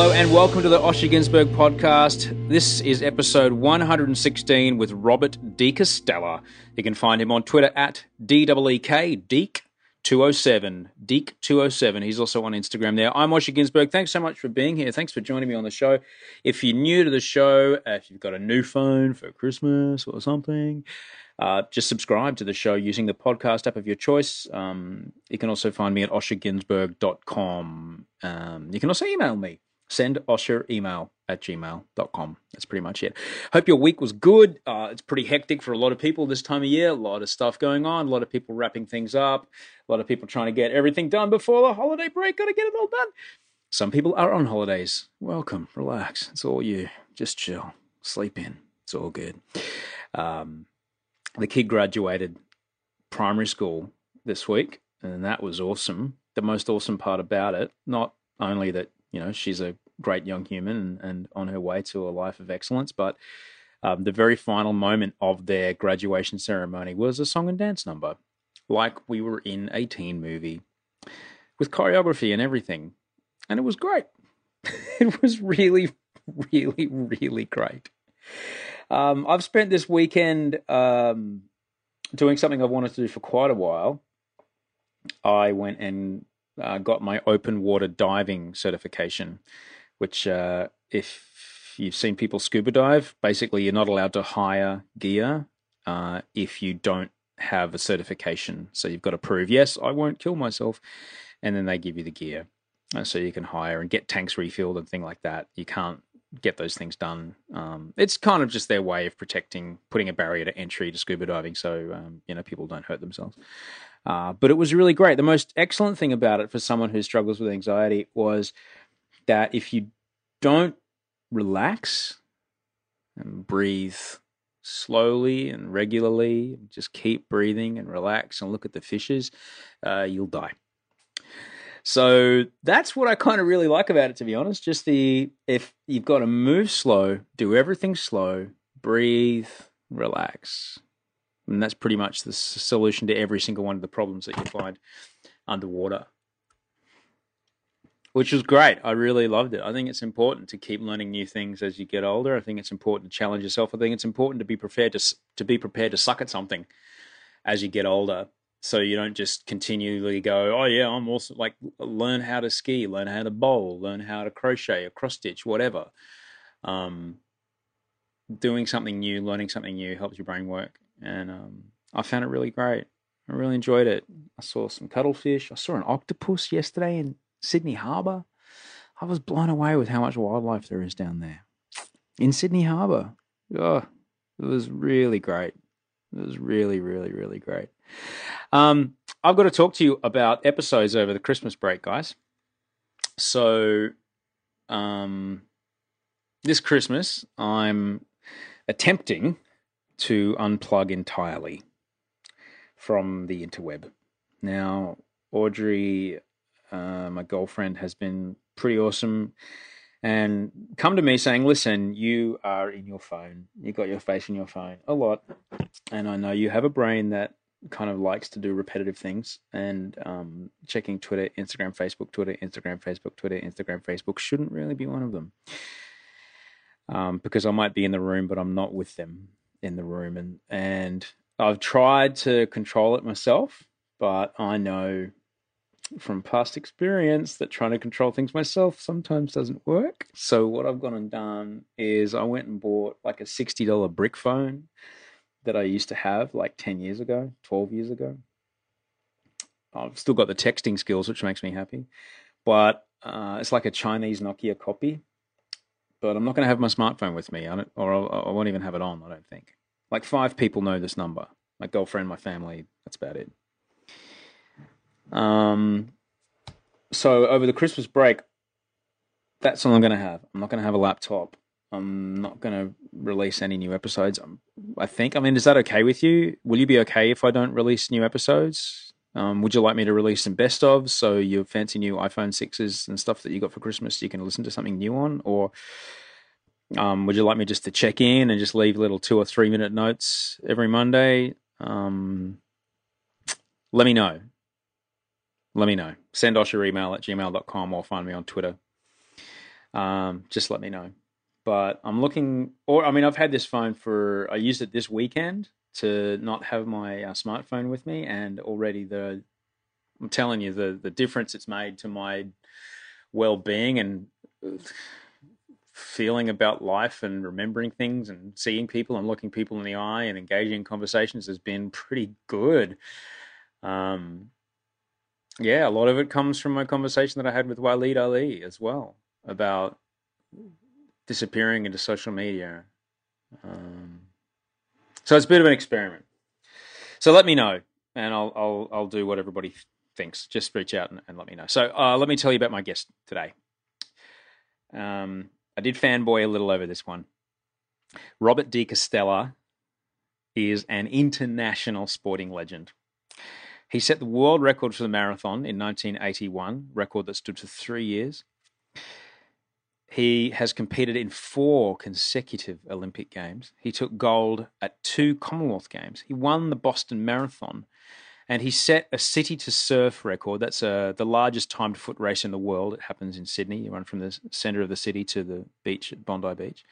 Hello and welcome to the Osher Günsberg podcast. This is episode 116 with Robert De Castella. You can find him on Twitter at DEEK, Deek207, Deek207. He's also on Instagram there. I'm Osher Günsberg. Thanks so much for being here. Thanks for joining me on the show. If you're new to the show, uh, if you've got a new phone for Christmas or something, uh, just subscribe to the show using the podcast app of your choice. Um, you can also find me at osherginsberg.com. Um, you can also email me. Send Osher email at gmail.com. That's pretty much it. Hope your week was good. Uh, it's pretty hectic for a lot of people this time of year. A lot of stuff going on. A lot of people wrapping things up. A lot of people trying to get everything done before the holiday break. Got to get it all done. Some people are on holidays. Welcome. Relax. It's all you. Just chill. Sleep in. It's all good. Um, the kid graduated primary school this week, and that was awesome. The most awesome part about it, not only that you know she's a great young human and, on her way to a life of excellence, but um, the very final moment of their graduation ceremony was a song and dance number, like we were in a teen movie with choreography and everything, and it was great. it was really, really, really great. Um, I've spent this weekend um, doing something I've wanted to do for quite a while. I went and uh, got my open water diving certification, which, uh, if you've seen people scuba dive, basically you're not allowed to hire gear uh, if you don't have a certification. So you've got to prove, yes, I won't kill myself. And then they give you the gear. So you can hire and get tanks refilled and thing like that. You can't get those things done. Um, it's kind of just their way of protecting, putting a barrier to entry to scuba diving, so um, you know people don't hurt themselves. Uh, but it was really great. The most excellent thing about it for someone who struggles with anxiety was that if you don't relax and breathe slowly and regularly, just keep breathing and relax and look at the fishes, uh, you'll die. So that's what I kind of really like about it, to be honest. Just the if you've got to move slow, do everything slow, breathe, relax. And that's pretty much the solution to every single one of the problems that you find underwater. Which was great. I really loved it. I think it's important to keep learning new things as you get older. I think it's important to challenge yourself. I think it's important to be prepared to to be prepared to suck at something as you get older so you don't just continually go, oh yeah, I'm also like learn how to ski, learn how to bowl, learn how to crochet, or cross stitch, whatever. Um, doing something new, learning something new helps your brain work, and um, I found it really great. I really enjoyed it. I saw some cuttlefish. I saw an octopus yesterday in Sydney Harbour. I was blown away with how much wildlife there is down there in Sydney Harbour. Oh, it was really great. It was really, really, really great. Um, I've got to talk to you about episodes over the Christmas break, guys. So, um, this Christmas, I'm attempting to unplug entirely from the interweb. Now, Audrey, uh, my girlfriend, has been pretty awesome and come to me saying, "Listen, you are in your phone. You got your face in your phone a lot, and I know you have a brain that kind of likes to do repetitive things. And um, checking Twitter, Instagram, Facebook, Twitter, Instagram, Facebook, Twitter, Instagram, Facebook shouldn't really be one of them, um, because I might be in the room, but I'm not with them in the room, and and I've tried to control it myself, but I know from past experience that trying to control things myself sometimes doesn't work. So what I've gone and done is I went and bought like a sixty dollar brick phone that I used to have like ten years ago, twelve years ago. I've still got the texting skills, which makes me happy, but uh, it's like a Chinese Nokia copy. But I'm not going to have my smartphone with me, I don't, or I'll, I won't even have it on. I don't think. Like five people know this number: my girlfriend, my family. That's about it. Um, so over the Christmas break, that's all I'm going to have. I'm not going to have a laptop. I'm not going to release any new episodes. I'm, I think. I mean, is that okay with you? Will you be okay if I don't release new episodes? Um, would you like me to release some best ofs so your fancy new iPhone sixes and stuff that you got for Christmas you can listen to something new on, or um, would you like me just to check in and just leave little two or three minute notes every Monday? Um, let me know let me know. Send us your email at gmail.com or find me on Twitter. Um, just let me know. But I'm looking, or I mean, I've had this phone for, I used it this weekend to not have my uh, smartphone with me, and already the, I'm telling you, the, the difference it's made to my well being and feeling about life and remembering things and seeing people and looking people in the eye and engaging in conversations has been pretty good. Um, yeah, a lot of it comes from my conversation that I had with Waleed Aly as well about disappearing into social media. Um, so it's a bit of an experiment. So let me know, and I'll I'll I'll do what everybody thinks. Just reach out and, and let me know. So uh, let me tell you about my guest today. Um, I did fanboy a little over this one. Robert De Castella is an international sporting legend. He set the world record for the marathon in 1981, record that stood for three years. He has competed in four consecutive Olympic Games. He took gold at two Commonwealth Games. He won the Boston Marathon, and he set a city to surf record. That's uh, the largest timed foot race in the world. It happens in Sydney. You run from the center of the city to the beach at Bondi Beach.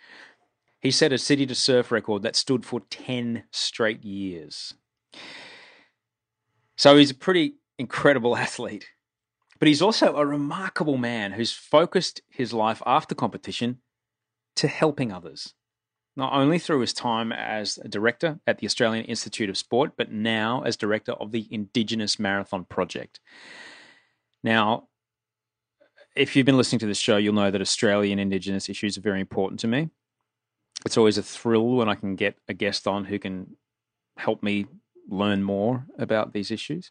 He set a city to surf record that stood for 10 straight years. So he's a pretty incredible athlete. But he's also a remarkable man who's focused his life after competition to helping others. Not only through his time as a director at the Australian Institute of Sport, but now as director of the Indigenous Marathon Project. Now, if you've been listening to this show, you'll know that Australian Indigenous issues are very important to me. It's always a thrill when I can get a guest on who can help me learn more about these issues.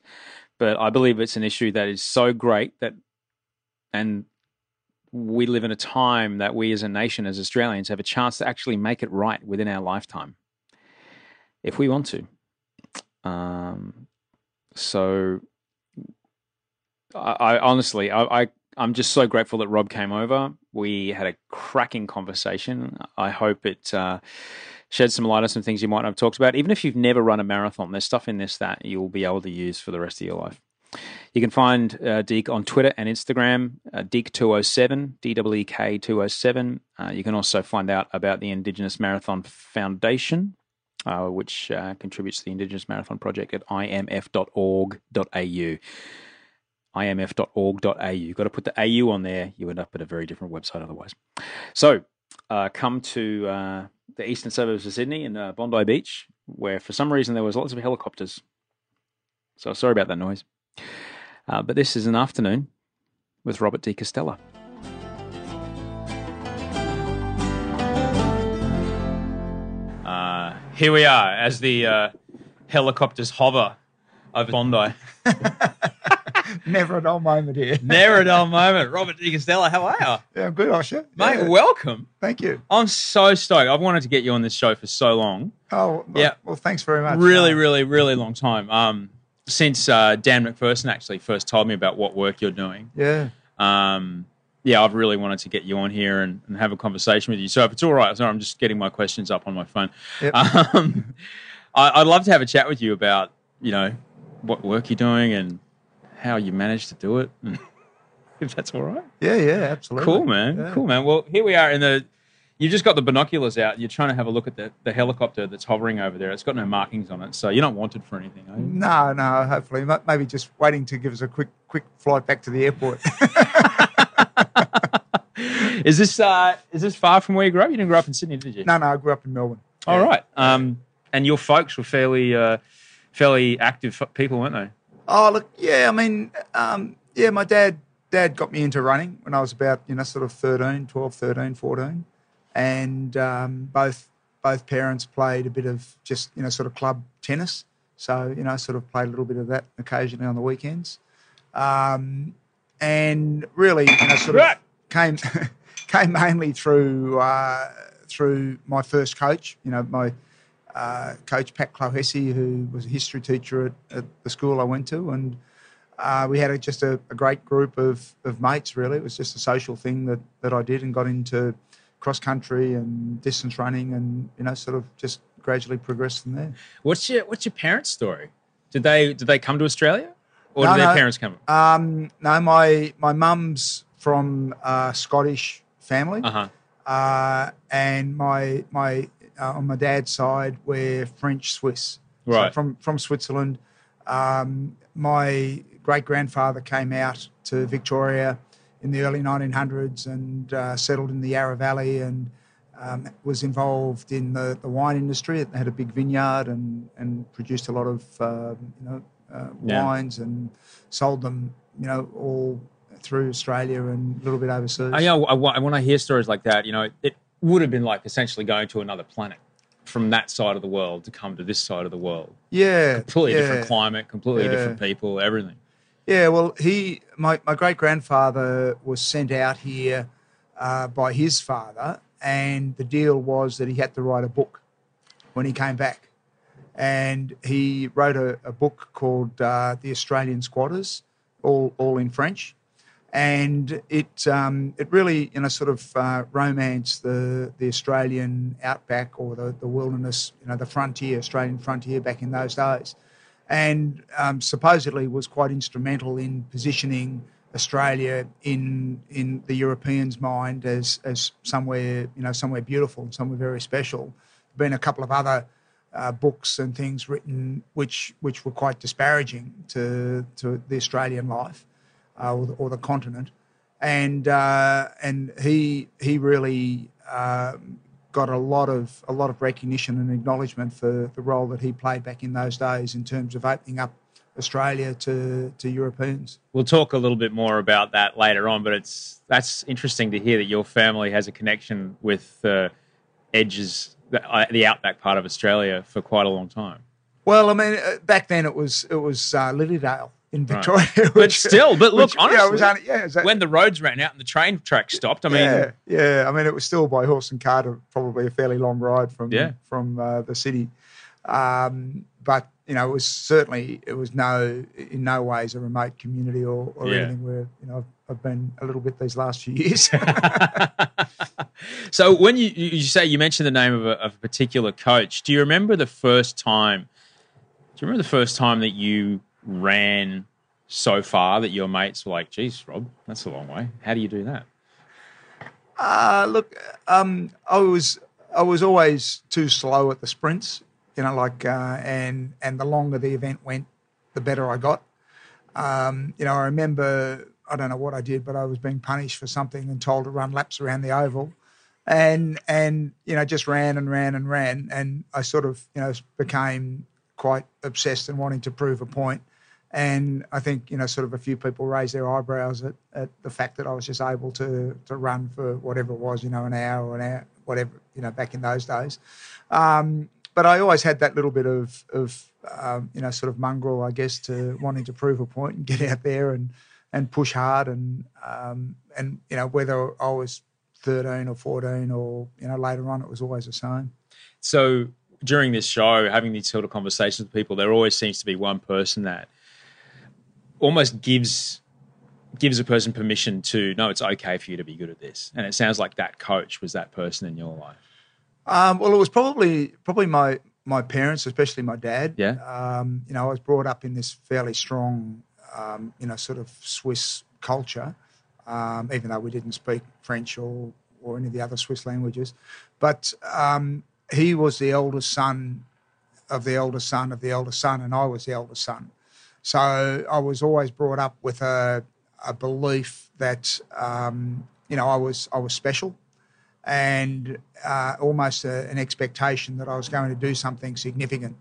But I believe it's an issue that is so great that, and we live in a time that we as a nation, as Australians, have a chance to actually make it right within our lifetime, if we want to. Um, so, I, I honestly, I, I I'm just so grateful that Rob came over. We had a cracking conversation. I hope it uh, shed some light on some things you might not have talked about. Even if you've never run a marathon, there's stuff in this that you'll be able to use for the rest of your life. You can find uh, Deek on Twitter and Instagram, uh, Deek207, D-E-E-K 207. Uh, you can also find out about the Indigenous Marathon Foundation, uh, which uh, contributes to the Indigenous Marathon Project at imf.org.au. imf.org.au. You've got to put the AU on there. You end up at a very different website otherwise. So uh, come to uh, the eastern suburbs of Sydney in uh, Bondi Beach, where for some reason there was lots of helicopters. So sorry about that noise. Uh, but this is an afternoon with Robert De Castella. Uh, here we are as the uh, helicopters hover over Bondi. Never a dull moment here. Never a dull moment. Robert Castella, how are you? Yeah, good, Osher. Mate, Yeah, welcome. Thank you. I'm so stoked. I've wanted to get you on this show for so long. Oh, well, Yeah. Well, thanks very much. Really, Uh, really, really long time. Um, since uh, Dan MacPherson actually first told me about what work you're doing. Yeah. Um, yeah, I've really wanted to get you on here and, and have a conversation with you. So if it's all right, sorry, I'm just getting my questions up on my phone. Yep. Um, I, I'd love to have a chat with you about, you know, what work you're doing and how you managed to do it. if that's all right. Yeah, yeah, absolutely. Cool, man. Yeah. Cool, man. Well, here we are in the. You just got the binoculars out. You're trying to have a look at the, the helicopter that's hovering over there. It's got no markings on it, so you're not wanted for anything, are you? No, no, hopefully. Maybe just waiting to give us a quick quick flight back to the airport. Is this uh, is this far from where you grew up? You didn't grow up in Sydney, did you? no, no, I grew up in Melbourne. All Yeah. right. Um, and your folks were fairly uh, fairly active people, weren't they? Oh, look, yeah, I mean, um, yeah, my dad dad got me into running when I was about, you know, sort of 13, 12, 13, 14. And um, both both parents played a bit of just, you know, sort of club tennis. So, you know, sort of played a little bit of that occasionally on the weekends. Um, and really, you know, sort of came came mainly through uh, through my first coach, you know, my uh, coach Pat Clohessy, who was a history teacher at, at the school I went to, and uh, we had a, just a, a great group of, of mates. Really, it was just a social thing that, that I did, and got into cross country and distance running, and you know, sort of just gradually progressed from there. What's your What's your parents' story? Did they Did they come to Australia, or No, did their no. parents come? Um, no, my my mum's from a Scottish family. Uh huh. uh, and my my uh, on my dad's side we're French Swiss, Right. So from from Switzerland. Um, my great grandfather came out to Victoria in the early 1900s and uh, settled in the Yarra Valley and um, was involved in the, the wine industry. It had a big vineyard and and produced a lot of um, you know uh, Yeah. wines and sold them you know all through Australia and a little bit overseas. I, you know, I, wa- when I hear stories like that, you know, it would have been like essentially going to another planet from that side of the world to come to this side of the world. Yeah, Completely yeah. different climate, completely Yeah. different people, everything. Yeah, well, he, my, my great grandfather was sent out here uh, by his father, and the deal was that he had to write a book when he came back. And he wrote a, a book called uh, The Australian Squatters, all, all in French. And it, um, it really, you know, sort of uh, romanced the, the Australian outback or the, the wilderness, you know, the frontier, Australian frontier back in those days and um, supposedly was quite instrumental in positioning Australia in in the Europeans' mind as as somewhere you know somewhere beautiful and somewhere very special. There've Been a couple of other uh, books and things written which which were quite disparaging to to the Australian life uh, or, the, or the continent, and uh, and he he really. Um, got a lot of a lot of recognition and acknowledgement for the role that he played back in those days in terms of opening up Australia to, to Europeans. We'll talk a little bit more about that later on, but it's that's interesting to hear that your family has a connection with the edges, the, uh, the outback part of Australia for quite a long time. Well, I mean, uh, back then it was it was uh, Lilydale in Right. Victoria, But which- still, but look, which, honestly, yeah, it was only, yeah, when the roads ran out and the train tracks stopped, I mean, yeah, yeah. I mean, it was still by horse and cart, probably a fairly long ride from Yeah. from uh, the city. Um, but you know, it was certainly it was no in no ways a remote community or, or Yeah. anything where you know I've, I've been a little bit these last few years. so when you, you you say you mentioned the name of a, of a particular coach, do you remember the first time? Do you remember the first time that you ran so far that your mates were like, "Geez, Rob, that's a long way. How do you do that?" Uh, look, um, I was I was always too slow at the sprints, you know, like uh, and and the longer the event went, the better I got. Um, you know, I remember I don't know what I did, but I was being punished for something and told to run laps around the oval, and and you know just ran and ran and ran, and I sort of you know became quite obsessed and wanting to prove a point. And I think you know, sort of a few people raised their eyebrows at, at the fact that I was just able to to run for whatever it was, you know, an hour or an hour, whatever, you know, back in those days. Um, but I always had that little bit of of um, you know sort of mongrel, I guess, to wanting to prove a point and get out there and and push hard and um, and you know whether I was 13 or 14 or you know later on, it was always the same. So during this show, having these sort of conversations with people, there always seems to be one person that almost gives gives a person permission to know it's okay for you to be good at this. And it sounds like that coach was that person in your life. Um, well, it was probably probably my my parents, especially my dad. Yeah. Um, you know, I was brought up in this fairly strong, um, you know, sort of Swiss culture, um, even though we didn't speak French or or any of the other Swiss languages. But um, he was the eldest son of the eldest son of the eldest son, and I was the eldest son. So I was always brought up with a, a belief that um, you know I was I was special, and uh, almost a, an expectation that I was going to do something significant.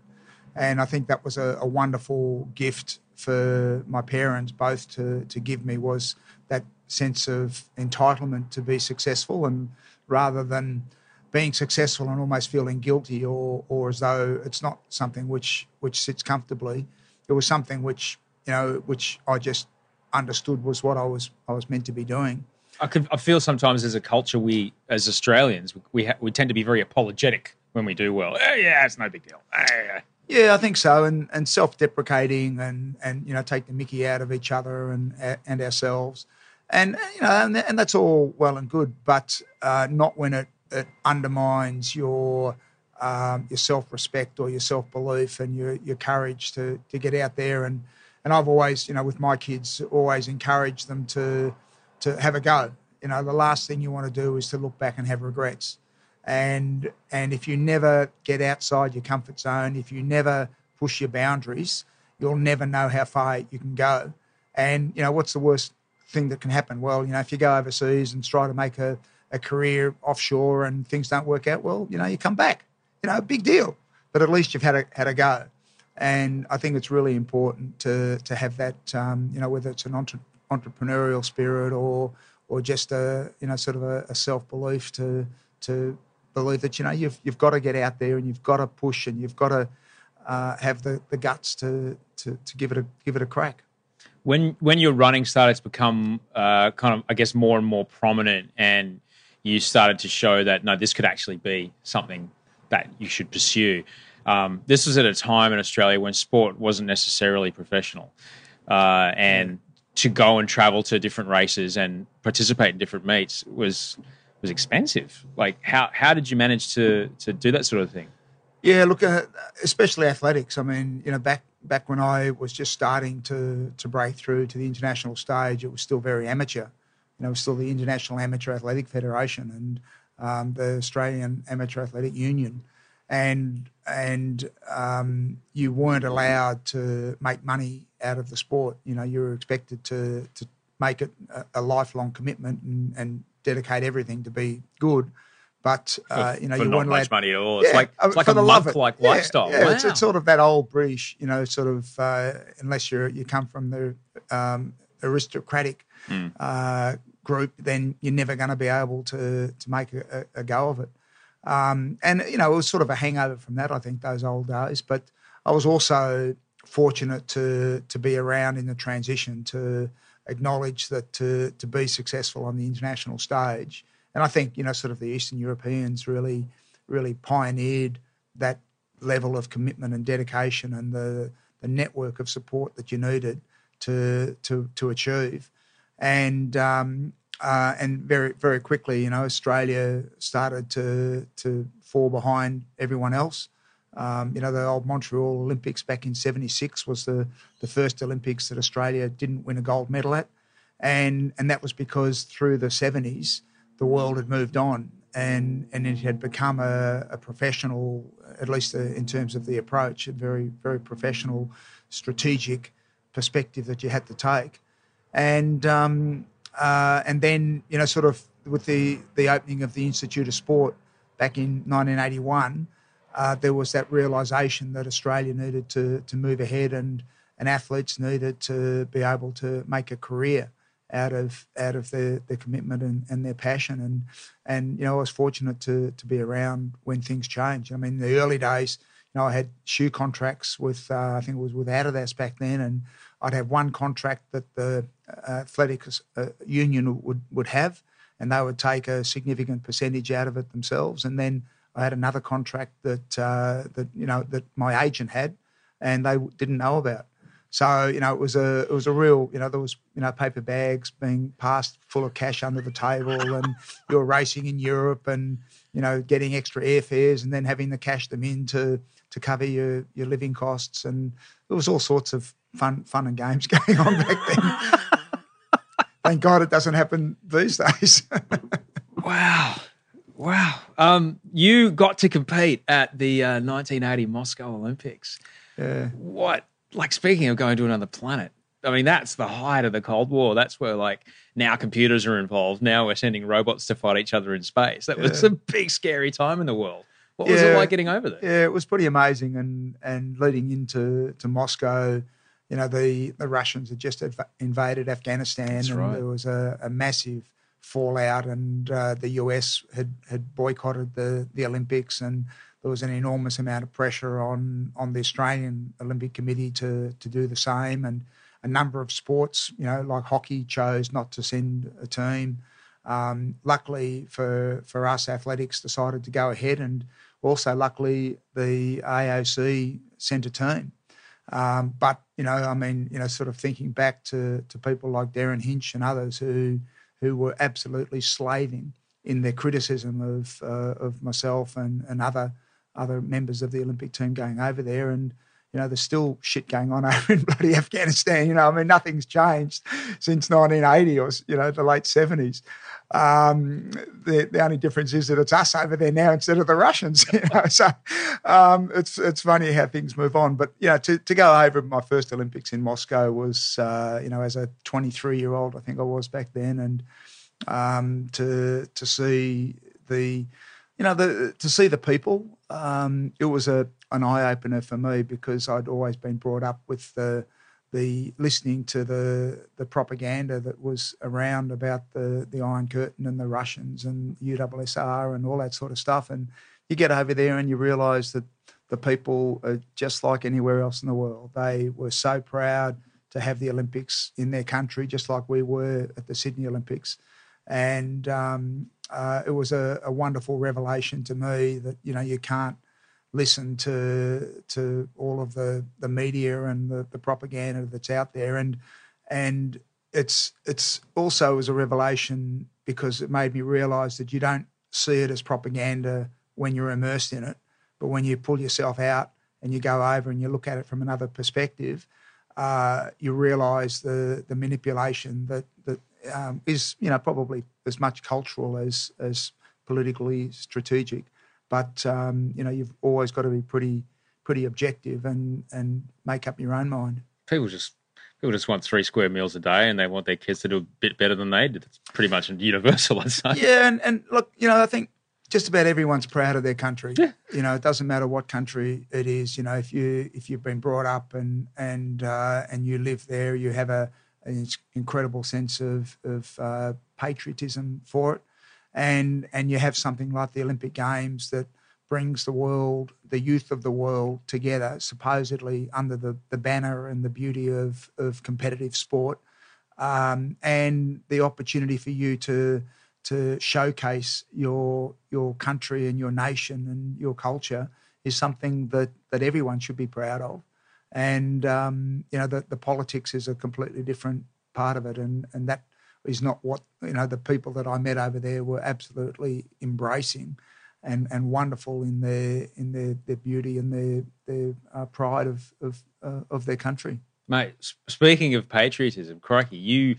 And I think that was a, a wonderful gift for my parents both to to give me was that sense of entitlement to be successful, and rather than being successful and almost feeling guilty or or as though it's not something which which sits comfortably it was something which you know which I just understood was what I was I was meant to be doing. I, could, I feel sometimes as a culture, we as Australians, we ha- we tend to be very apologetic when we do well. Oh, yeah, it's no big deal. Oh, yeah. Yeah, I think so, and and self-deprecating, and and you know take the Mickey out of each other and and ourselves, and you know, and, and that's all well and good, but uh, not when it it undermines your um, your self respect or your self belief and your your courage to to get out there and and I've always you know with my kids always encouraged them to to have a go. You know, the last thing you want to do is to look back and have regrets. And and if you never get outside your comfort zone, if you never push your boundaries, you'll never know how far you can go. And you know, what's the worst thing that can happen? Well, you know, if you go overseas and try to make a, a career offshore and things don't work out well, you know, you come back you know, big deal. But at least you've had a had a go, and I think it's really important to to have that. Um, you know, whether it's an entre- entrepreneurial spirit or or just a you know sort of a, a self belief to to believe that you know you've you've got to get out there and you've got to push and you've got to uh, have the, the guts to, to to give it a give it a crack. When when your running started to become uh, kind of I guess more and more prominent and you started to show that no, this could actually be something that you should pursue. Um, this was at a time in Australia when sport wasn't necessarily professional, uh, and to go and travel to different races and participate in different meets was was expensive. Like, how how did you manage to to do that sort of thing? Yeah, look, uh, especially athletics. I mean, you know, back back when I was just starting to to break through to the international stage, it was still very amateur. You know, it was still the International Amateur Athletic Federation, and um, the Australian Amateur Athletic Union, and and um, you weren't allowed to make money out of the sport. You know, you were expected to to make it a, a lifelong commitment and, and dedicate everything to be good. But uh, you know, for you not weren't much allowed. money at all. It's Yeah, like uh, it's like for a the love monk like Yeah, lifestyle. Yeah, wow. it's, it's sort of that old British, you know, sort of uh, unless you're you come from the um, aristocratic Hmm. uh, group, then you're never going to be able to to make a, a, go of it. Um, and you know, it was sort of a hangover from that, I think, those old days. But I was also fortunate to to be around in the transition to acknowledge that to to be successful on the international stage. And I think you know, sort of the Eastern Europeans really really pioneered that level of commitment and dedication and the the network of support that you needed to to to achieve. And um, uh, and very very quickly, you know, Australia started to to fall behind everyone else. Um, you know, the old Montreal Olympics back in '76 was the the first Olympics that Australia didn't win a gold medal at, and and that was because through the '70s the world had moved on and and it had become a, a professional, at least uh in terms of the approach, a very very professional, strategic perspective that you had to take, and um, uh, and then you know sort of with the the opening of the Institute of Sport back in 1981, uh, there was that realization that Australia needed to to move ahead and and athletes needed to be able to make a career out of out of their, their commitment and, and their passion and and you know I was fortunate to to be around when things changed. I mean, in the early days, you know, I had shoe contracts with uh, I think it was with Adidas back then, and I'd have one contract that the athletics uh, union would would have, and they would take a significant percentage out of it themselves, and then I had another contract that uh, that you know that my agent had, and they didn't know about. So you know, it was a it was a real you know there was you know paper bags being passed full of cash under the table, and you're racing in Europe, and you know getting extra airfares, and then having to cash them in to to cover your your living costs, and there was all sorts of fun fun and games going on back then. Thank God it doesn't happen these days. wow. Wow. Um, you got to compete at the uh, 1980 Moscow Olympics. yeah. What like speaking of going to another planet, I mean that's the height of the Cold War. That's where like now computers are involved. Now we're sending robots to fight each other in space. That was Yeah. a big scary time in the world. What was it like getting over there? Yeah, it was pretty amazing, and and leading into to Moscow, you know, the the Russians had just inv- invaded Afghanistan, That's and right. there was a, a massive fallout, and uh, the US had had boycotted the the Olympics, and there was an enormous amount of pressure on on the Australian Olympic Committee to to do the same, and a number of sports, you know, like hockey, chose not to send a team. Um, luckily for for us, athletics decided to go ahead, and also luckily the AOC sent a team. Um, but you know, I mean, you know, sort of thinking back to to people like Derryn Hinch and others who who were absolutely slaving in their criticism of uh, of myself and and other other members of the Olympic team going over there and. You know, there's still shit going on over in bloody Afghanistan. You know, I mean, nothing's changed since 1980 or you know the late 70s. Um, the the only difference is that it's us over there now instead of the Russians. You know, so um, it's it's funny how things move on. But you know, to, to go over my first Olympics in Moscow was uh, you know as a 23 year old, I think I was back then, and um, to to see the you know the to see the people. Um, it was a an eye opener for me because I'd always been brought up with the the listening to the the propaganda that was around about the the Iron Curtain and the Russians and USSR and all that sort of stuff. And you get over there and you realise that the people are just like anywhere else in the world. They were so proud to have the Olympics in their country, just like we were at the Sydney Olympics. And um, uh, it was a, a wonderful revelation to me that you know you can't listen to to all of the the media and the, the propaganda that's out there. And and it's it's also was a revelation because it made me realize that you don't see it as propaganda when you're immersed in it but when you pull yourself out and you go over and you look at it from another perspective uh, you realize the the manipulation that that um, is you know probably as much cultural as as politically strategic but um, you know you've always got to be pretty pretty objective and and make up your own mind. People just people just want three square meals a day, and they want their kids to do a bit better than they did. It's pretty much universal, I'd say. Yeah, and, and look, you know, I think just about everyone's proud of their country. Yeah. You know, it doesn't matter what country it is. You know, if you if you've been brought up and and uh, and you live there, you have a an incredible sense of of uh, patriotism for it, and and you have something like the Olympic Games that brings the world, the youth of the world together, supposedly under the, the banner and the beauty of, of competitive sport, um, and the opportunity for you to to showcase your your country and your nation and your culture is something that that everyone should be proud of. And um, you know, the, the politics is a completely different part of it, and and that is not what you know. The people that I met over there were absolutely embracing and, and wonderful in their in their, their beauty and their their uh, pride of of uh, of their country. Mate, speaking of patriotism, crikey, you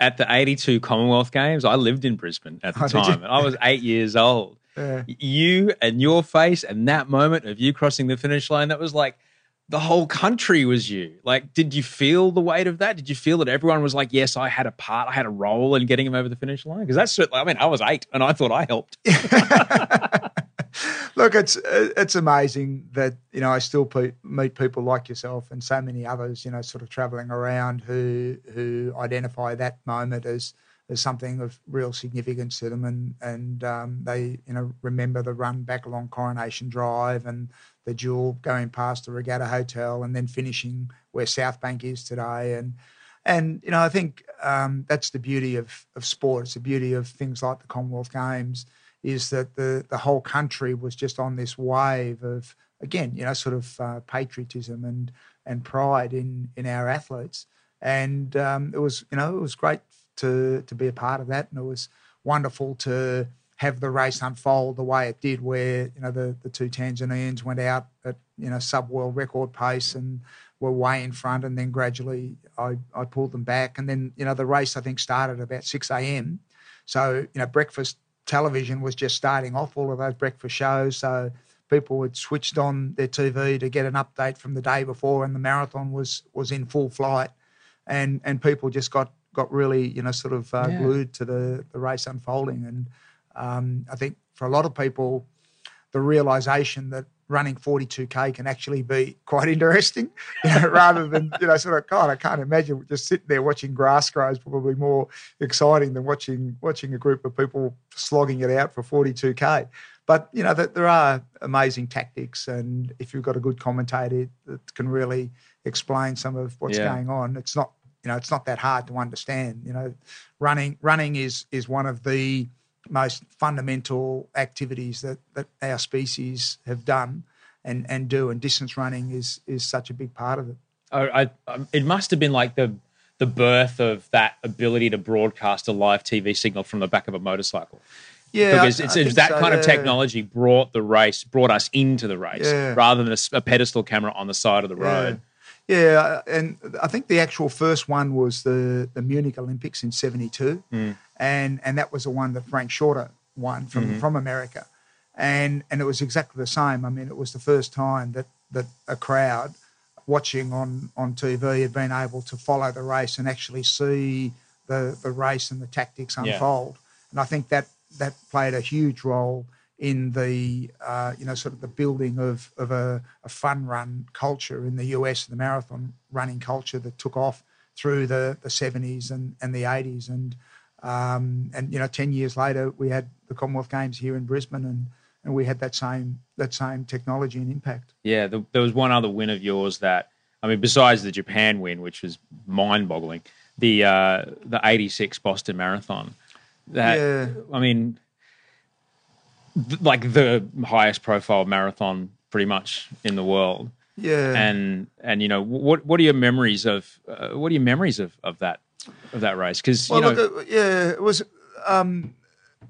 at the 82 Commonwealth Games, I lived in Brisbane at the Oh, time, and I was eight years old. Yeah. You and your face and that moment of you crossing the finish line, that was like the whole country was you. Like, did you feel the weight of that? Did you feel that everyone was like, yes, I had a part, I had a role in getting him over the finish line? Because that's certainly, I mean, I was eight and I thought I helped. Look, it's it's amazing that you know I still pe- meet people like yourself and so many others, you know, sort of travelling around who who identify that moment as as something of real significance to them, and and um, they you know remember the run back along Coronation Drive and the Jewel, going past the Regatta Hotel and then finishing where South Bank is today, and and you know I think um, that's the beauty of of sport. It's the beauty of things like the Commonwealth Games is that the the whole country was just on this wave of again you know sort of uh, patriotism and and pride in in our athletes, and um, it was you know it was great to to be a part of that, and it was wonderful to have the race unfold the way it did, where you know the the two Tanzanians went out at you know sub world record pace and were way in front, and then gradually I I pulled them back, and then you know the race I think started about six a.m. So you know breakfast television was just starting off all of those breakfast shows, so people had switched on their TV to get an update from the day before, and the marathon was was in full flight, and and people just got got really, you know, sort of uh, yeah. glued to the, the race unfolding. And um, I think for a lot of people, the realization that running 42k can actually be quite interesting, you know, rather than you know sort of God, I can't imagine just sitting there watching grass grow is probably more exciting than watching watching a group of people slogging it out for 42k. But you know that there are amazing tactics, and if you've got a good commentator that can really explain some of what's yeah. going on, it's not you know, it's not that hard to understand. You know, running running is is one of the most fundamental activities that that our species have done and and do, and distance running is is such a big part of it. I, I, um, it must have been like the the birth of that ability to broadcast a live TV signal from the back of a motorcycle. Yeah, because I, it's, it's that so, kind yeah. of technology brought the race, brought us into the race, yeah. rather than a, a, pedestal camera on the side of the road. Yeah, and I think the actual first one was the the Munich Olympics in '72, mm. and and that was the one that Frank Shorter won from mm-hmm. from America, and and it was exactly the same. I mean, it was the first time that that a crowd watching on on TV had been able to follow the race and actually see the the race and the tactics unfold, yeah. and I think that that played a huge role in the uh, you know sort of the building of of a, a, fun run culture in the US, the marathon running culture that took off through the the 70s and, and the 80s, and um, and you know 10 years later we had the Commonwealth Games here in Brisbane, and and we had that same that same technology and impact. Yeah, the, there was one other win of yours that I mean, besides the Japan win, which was mind-boggling, the uh, the '86 Boston Marathon. That yeah. I mean, like the highest profile marathon pretty much in the world. Yeah. And and you know what what are your memories of uh, what are your memories of of that of that race? Because well, you know, look, yeah, it was um,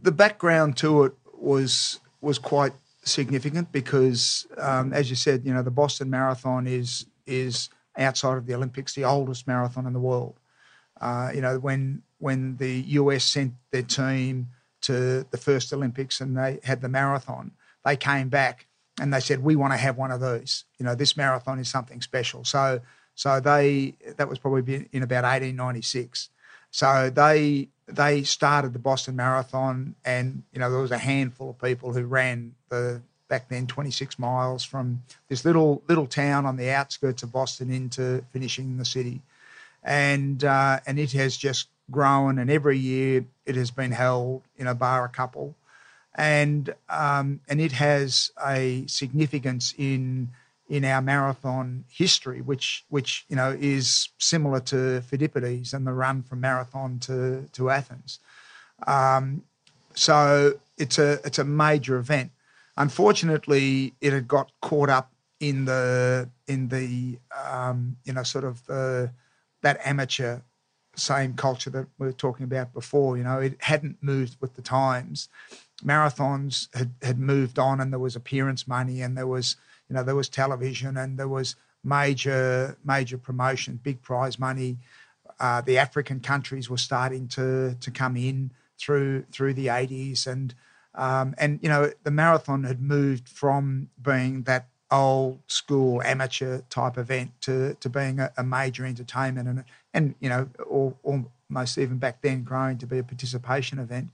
the background to it was was quite significant because, um, as you said, you know, the Boston Marathon is is outside of the Olympics the oldest marathon in the world. Uh, you know, when when the US sent their team to the first Olympics and they had the marathon, they came back and they said, "We want to have one of those. You know, this marathon is something special." So, so they that was probably in about 1896. So they they started the Boston Marathon, and you know there was a handful of people who ran the back then 26 miles from this little little town on the outskirts of Boston into finishing the city, and uh, and it has just grown, and every year it has been held in a bar a couple, and um, and it has a significance in in our marathon history, which which you know is similar to Pheidippides and the run from Marathon to to Athens. Um, so it's a it's a major event. Unfortunately, it had got caught up in the in the um, you know sort of uh, that amateur same culture that we were talking about before. You know, it hadn't moved with the times. Marathons had, had moved on, and there was appearance money, and there was you know there was television, and there was major major promotion, big prize money. Uh, the African countries were starting to to come in through through the 80s, and um, and you know the marathon had moved from being that old school amateur type event to to being a, a major entertainment and and you know, or, almost even back then, growing to be a participation event.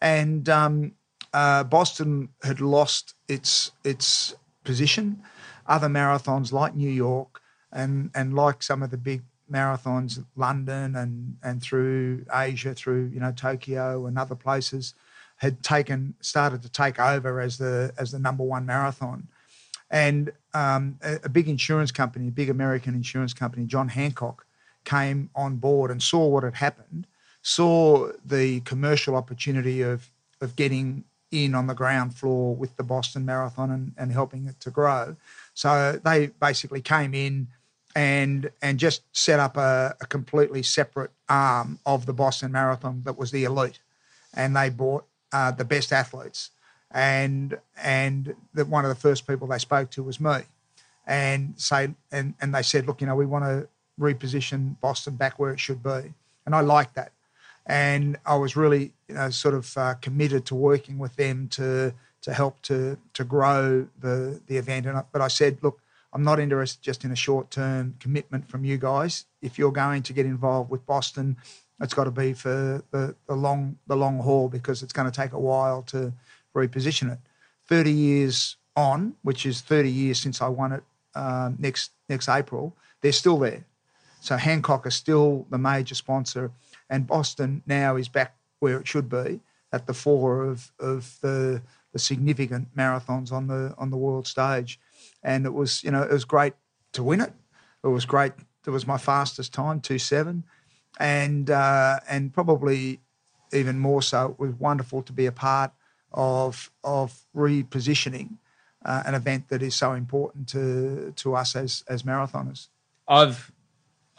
And um, uh, Boston had lost its its position. Other marathons like New York and and like some of the big marathons, London and and through Asia, through you know Tokyo and other places, had taken started to take over as the as the number one marathon. And um, a, a big insurance company, a big American insurance company, John Hancock, came on board and saw what had happened, saw the commercial opportunity of of getting in on the ground floor with the Boston Marathon and, and helping it to grow. So they basically came in and and just set up a, a, completely separate arm of the Boston Marathon that was the elite, and they bought uh, the best athletes, and and the, one of the first people they spoke to was me, and say and and they said, look, you know, we want to reposition Boston back where it should be, and I like that, and I was really you know sort of uh, committed to working with them to to help to to grow the the event, and I, but I said, look I'm not interested just in a short term commitment from you guys. If you're going to get involved with Boston, it's got to be for the, the long the long haul because it's going to take a while to reposition it. 30 years on, which is 30 years since I won it um, next next April, they're still there. So Hancock is still the major sponsor, and Boston now is back where it should be at the fore of of the the significant marathons on the on the world stage and it was you know it was great to win it. It was great. It was my fastest time, two seven, and uh, and probably even more so, it was wonderful to be a part of of repositioning uh, an event that is so important to to us as as marathoners. I've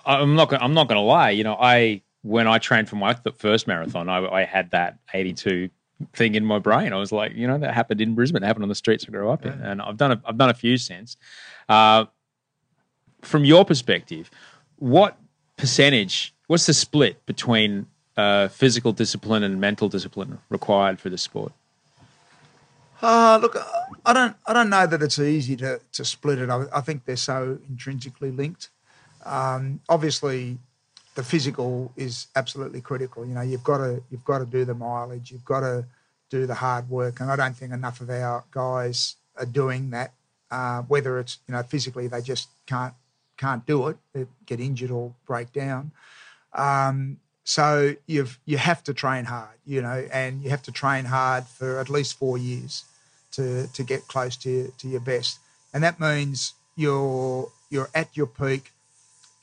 I'm not gonna, I'm not going to lie. You know, I when I trained for my first marathon, I, I had that 82 thing in my brain. I was like, you know, that happened in Brisbane. It happened on the streets I grew up in, and I've done a, I've done a few since. Uh, from your perspective, what percentage? What's the split between uh, physical discipline and mental discipline required for the sport? Uh, look, I don't, I don't know that it's easy to, to split it. I, I think they're so intrinsically linked. Um, obviously, the physical is absolutely critical. You know, you've got to you've got to do the mileage, you've got to do the hard work, and I don't think enough of our guys are doing that. Uh, whether it's you know physically they just can't can't do it, they get injured or break down. Um, so you've you have to train hard, you know, and you have to train hard for at least four years to to get close to to your best, and that means you're you're at your peak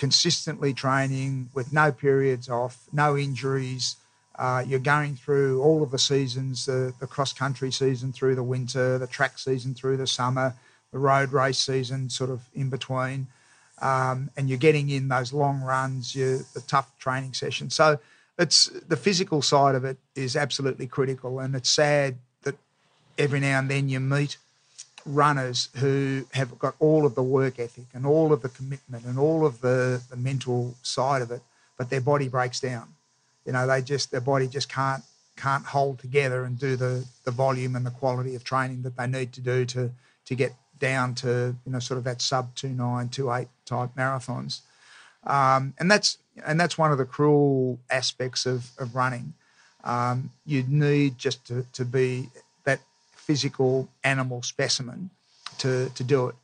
consistently training with no periods off, no injuries. Uh, you're going through all of the seasons the, the cross country season through the winter, the track season through the summer, the road race season sort of in between. Um, and you're getting in those long runs, you the tough training sessions. So it's the physical side of it is absolutely critical, and it's sad that every now and then you meet runners who have got all of the work ethic and all of the commitment and all of the, the mental side of it, but their body breaks down. You know, they just their body just can't can't hold together and do the the volume and the quality of training that they need to do to to get down to you know sort of that sub two nine two eight type marathons, um, and that's and that's one of the cruel aspects of of running. Um, you need just to, to be physical animal specimen to, to do it.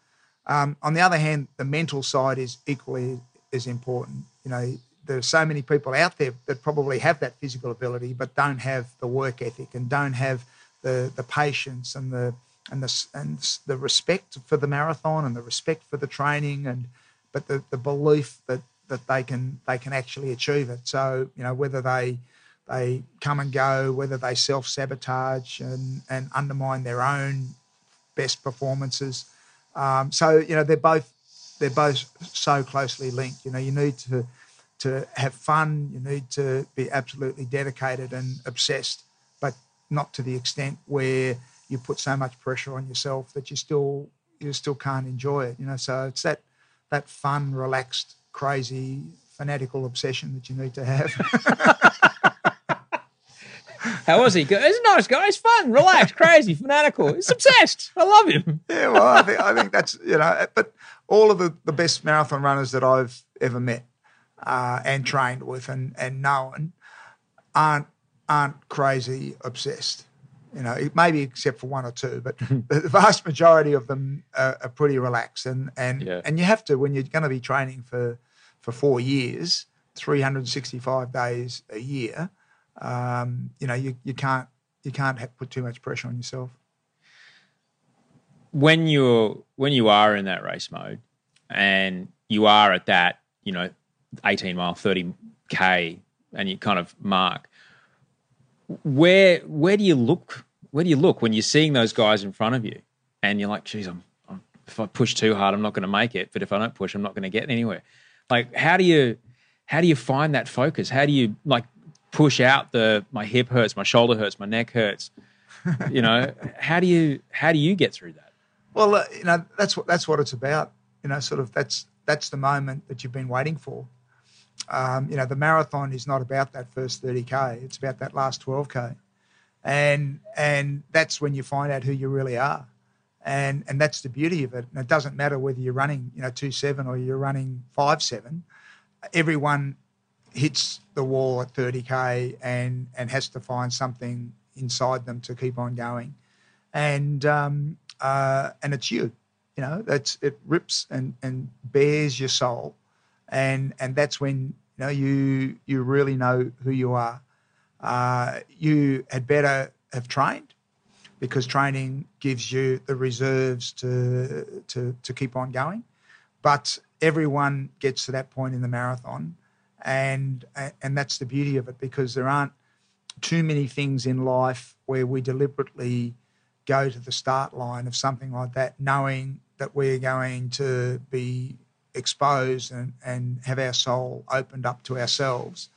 Um, on the other hand, the mental side is equally as important. You know, there are so many people out there that probably have that physical ability, but don't have the work ethic and don't have the the patience and the and the and the respect for the marathon and the respect for the training and but the, the belief that that they can they can actually achieve it. So you know whether they they come and go, whether they self sabotage and, and undermine their own best performances. Um, so you know they're both they're both so closely linked. You know you need to to have fun. You need to be absolutely dedicated and obsessed, but not to the extent where you put so much pressure on yourself that you still you still can't enjoy it. You know, so it's that that fun, relaxed, crazy, fanatical obsession that you need to have. How was he? He's a nice guy. He's fun, relaxed, crazy, fanatical. He's obsessed. I love him. Yeah, well, I think, I think that's, you know, but all of the, the best marathon runners that I've ever met uh, and trained with and, and known aren't, aren't crazy obsessed. You know, it- maybe except for one or two, but the vast majority of them are, are pretty relaxed. And and Yeah. and you have to when you're going to be training for for four years, 365 days a year. Um, you know, you, you can't you can't put too much pressure on yourself. when you're when you are in that race mode and you are at that you know 18 mile 30 k and you kind of mark where where do you look where do you look when you're seeing those guys in front of you and you're like geez I'm if i push too hard i'm not going to make it but if i don't push i'm not going to get anywhere like how do you how do you find that focus how do you like push out the my hip hurts my shoulder hurts my neck hurts you know how do you how do you get through that Well, uh, you know that's what that's what it's about. You know, sort of that's that's the moment that you've been waiting for. Um, you know, the marathon is not about that first thirty k; it's about that last twelve k, and and that's when you find out who you really are, and and that's the beauty of it. And it doesn't matter whether you're running, you know, two seven or you're running five seven. Everyone hits the wall at thirty k and and has to find something inside them to keep on going and um, uh, and it's you. You know, that's it rips and and bears your soul, and and that's when you know you you really know who you are. Uh, you had better have trained because training gives you the reserves to to to keep on going. But everyone gets to that point in the marathon, and and that's the beauty of it because there aren't too many things in life where we deliberately go to the start line of something like that, knowing that we're going to be exposed and, and have our soul opened up to ourselves.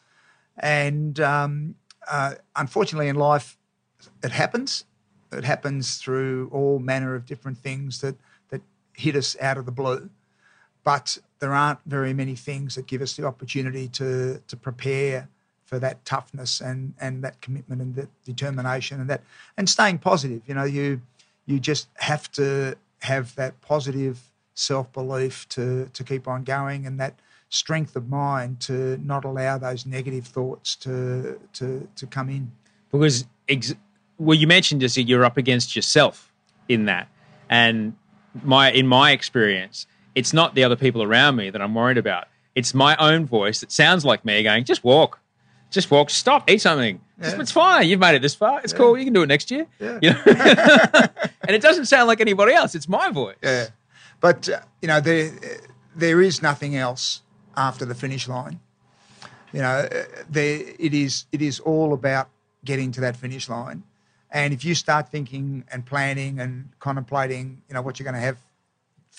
And um, uh, unfortunately, in life, it happens. It happens through all manner of different things that, that hit us out of the blue. But there aren't very many things that give us the opportunity to, to prepare for that toughness and, and that commitment and that determination and that and staying positive. You know, you you just have to have that positive self belief to to keep on going and that strength of mind to not allow those negative thoughts to to to come in. because ex- well you mentioned just you're up against yourself in that and my in my experience it's not the other people around me that i'm worried about. It's my own voice that sounds like me going just walk. Just walk. Stop. Eat something. Just- Yeah. it's fine. You've made it this far. It's cool. You can do it next year. Yeah. You know? and it doesn't sound like anybody else. It's my voice. Yeah, but uh, you know there there is nothing else after the finish line. You know, uh, there it is. It is all about getting to that finish line, and if you start thinking and planning and contemplating, you know, what you're going to have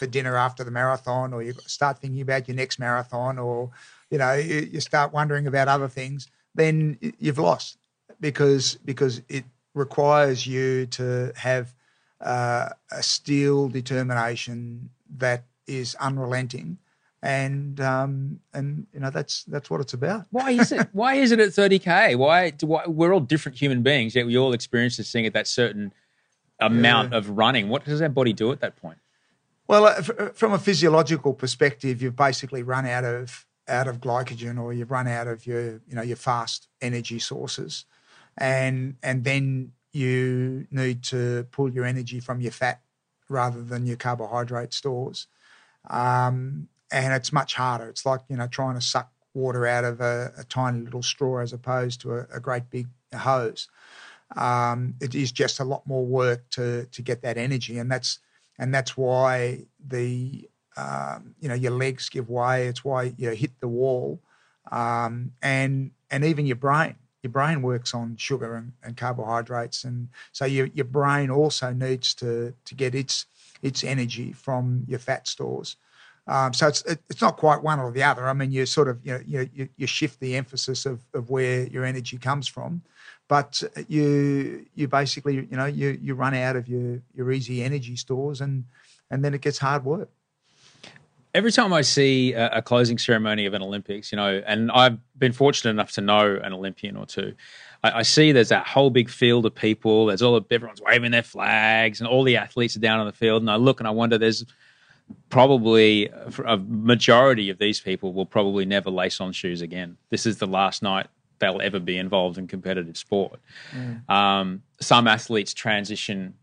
for dinner after the marathon, or you start thinking about your next marathon, or you know, you, you start wondering about other things, then you've lost because because it requires you to have uh, a steel determination that is unrelenting, and um, and you know that's that's what it's about. why is it why is it at 30k why, do, why we're all different human beings yet we all experience this thing at that certain amount of running. What does our body do at that point Well, uh, f- from a physiological perspective, you've basically run out of out of glycogen, or you've run out of your you know your fast energy sources, and and then you need to pull your energy from your fat rather than your carbohydrate stores, um, and it's much harder. It's like you know trying to suck water out of a, a tiny little straw as opposed to a, a great big hose. Um, it is just a lot more work to to get that energy, and that's and that's why the um, you know your legs give way. It's why you hit the wall, um, and and even your brain. Your brain works on sugar and, and carbohydrates, and so your your brain also needs to to get its its energy from your fat stores. Um, so it's it, it's not quite one or the other. I mean, you sort of you know you you, shift the emphasis of, of where your energy comes from, but you you basically you know you you run out of your your easy energy stores and and then it gets hard work. every time I see a, a closing ceremony of an Olympics, you know, and I've been fortunate enough to know an Olympian or two, I, see there's that whole big field of people. There's all the, everyone's waving their flags, and all the athletes are down on the field. And I look and I wonder, there's probably a majority of these people will probably never lace on shoes again. This is the last night they'll ever be involved in competitive sport. Um, some athletes transition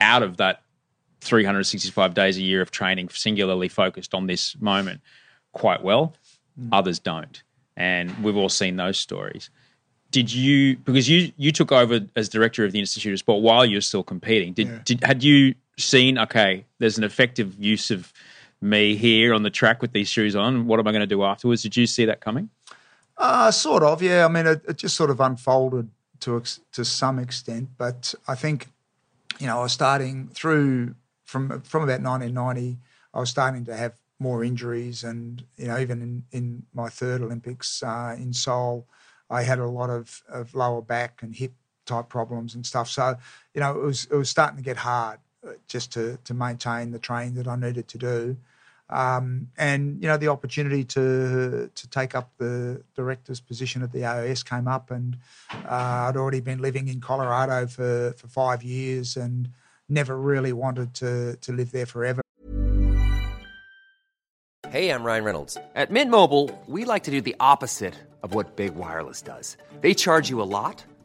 out of that 365 days a year of training, singularly focused on this moment, quite well. Others don't, and we've all seen those stories. Did you because you you took over as director of the Institute of Sport while you were still competing? Did, did had you seen okay? There's an effective use of me here on the track with these shoes on. What am I going to do afterwards? Did you see that coming? Uh, sort of, yeah. I mean, it, it just sort of unfolded to ex- to some extent, but I think, you know, I was starting through from from about 1990. I was starting to have more injuries, and you know, even in, in my third Olympics uh, in Seoul, I had a lot of, of lower back and hip type problems and stuff. So, you know, it was it was starting to get hard uh, just to to maintain the training that I needed to do. Um, and you know the opportunity to to take up the director's position at the AIS came up, and uh, I'd already been living in Colorado for, for five years, and never really wanted to to live there forever. Hey, I'm Ryan Reynolds. At Mint Mobile, we like to do the opposite of what Big Wireless does. They charge you a lot,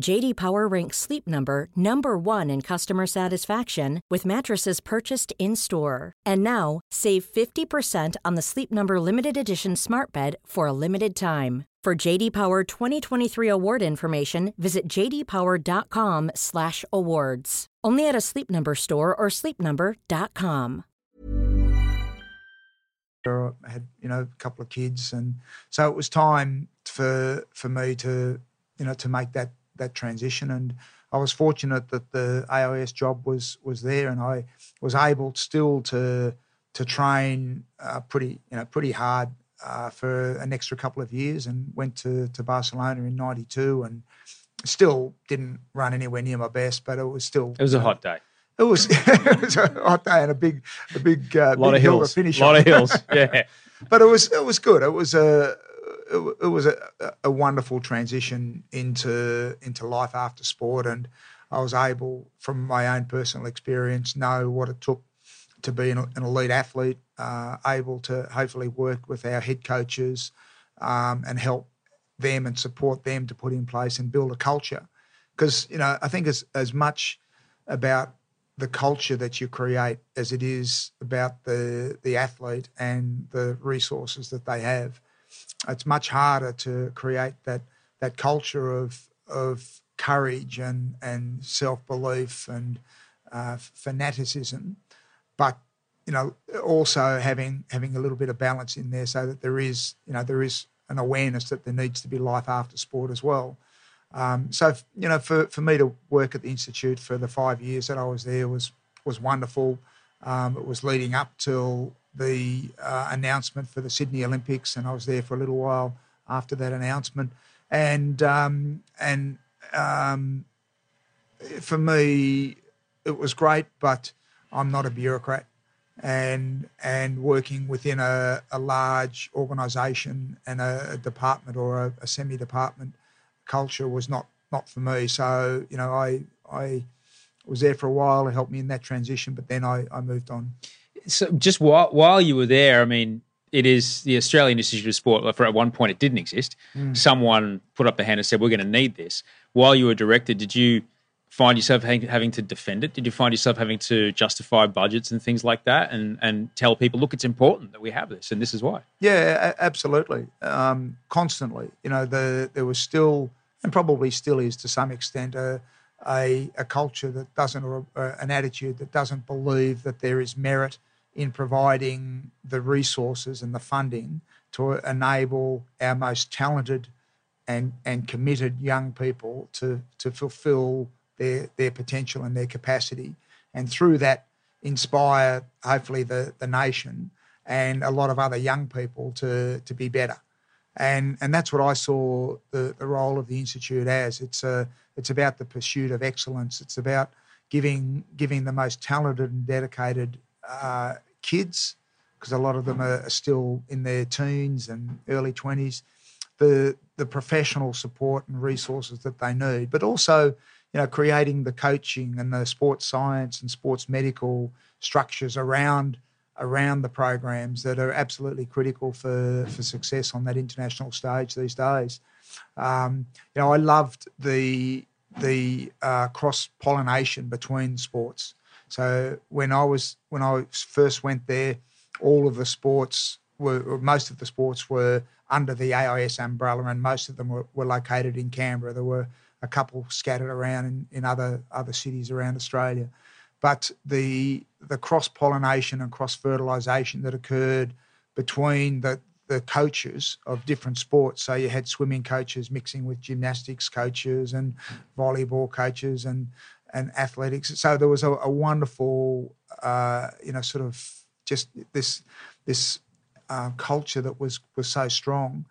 JD Power ranks Sleep Number number 1 in customer satisfaction with mattresses purchased in-store. And now, save 50% on the Sleep Number limited edition Smart Bed for a limited time. For JD Power 2023 award information, visit jdpower.com/awards. Only at a Sleep Number store or sleepnumber.com. I had you know a couple of kids, and so it was time for for me to you know to make that that transition. And I was fortunate that the AIS job was was there, and I was able still to to train uh, pretty you know pretty hard uh, for an extra couple of years, and went to to Barcelona in '92, and still didn't run anywhere near my best, but it was still It was a hot day. it was, it was a hot day and a big a big uh, A lot big of hill hills. to finish A lot on. of hills. Yeah. but it was it was good. It was a it, it was a, a wonderful transition into into life after sport, and I was able, from my own personal experience, know what it took to be an, an elite athlete. Uh, able to hopefully work with our head coaches um, and help them and support them to put in place and build a culture. Because you know, I think as as much about the culture that you create as it is about the the athlete and the resources that they have. It's much harder to create that that culture of of courage and and self belief and uh, fanaticism, but you know also having having a little bit of balance in there so that there is you know there is an awareness that there needs to be life after sport as well. Um, so you know, for, for me to work at the institute for the five years that I was there was was wonderful. Um, it was leading up till the uh, announcement for the Sydney Olympics, and I was there for a little while after that announcement. And um, and um, for me, it was great, but I'm not a bureaucrat, and and working within a, a large organisation and a, a department or a, a semi-department culture was not not for me. So you know, I I was there for a while. It helped me in that transition, but then I, I moved on. So just while while you were there, I mean, it is the Australian Institute of Sport. For at one point, it didn't exist. Someone put up the hand and said, "We're going to need this." While you were director, did you find yourself having, having to defend it? Did you find yourself having to justify budgets and things like that, and and tell people, "Look, it's important that we have this, and this is why." Yeah, a- absolutely. Um, constantly, you know, the, there was still, and probably still is to some extent, a a, a culture that doesn't, or a, an attitude that doesn't believe that there is merit in providing the resources and the funding to enable our most talented and and committed young people to to fulfil their their potential and their capacity, and through that inspire hopefully the the nation and a lot of other young people to to be better. And and that's what I saw the, the role of the institute as. It's a it's about the pursuit of excellence. It's about giving giving the most talented and dedicated uh, kids, because a lot of them are, are still in their teens and early twenties, the the professional support and resources that they need, but also you know creating the coaching and the sports science and sports medical structures around around the programs that are absolutely critical for, for success on that international stage these days. Um, you know, I loved the the uh, cross pollination between sports. So when I was when I first went there, all of the sports were most of the sports were under the AIS umbrella, and most of them were, were located in Canberra. There were a couple scattered around in, in other other cities around Australia. But the the cross pollination and cross fertilization that occurred between the the coaches of different sports. So you had swimming coaches mixing with gymnastics coaches and volleyball coaches and and athletics. So there was a, a wonderful, uh, you know, sort of just this this uh, culture that was was so strong.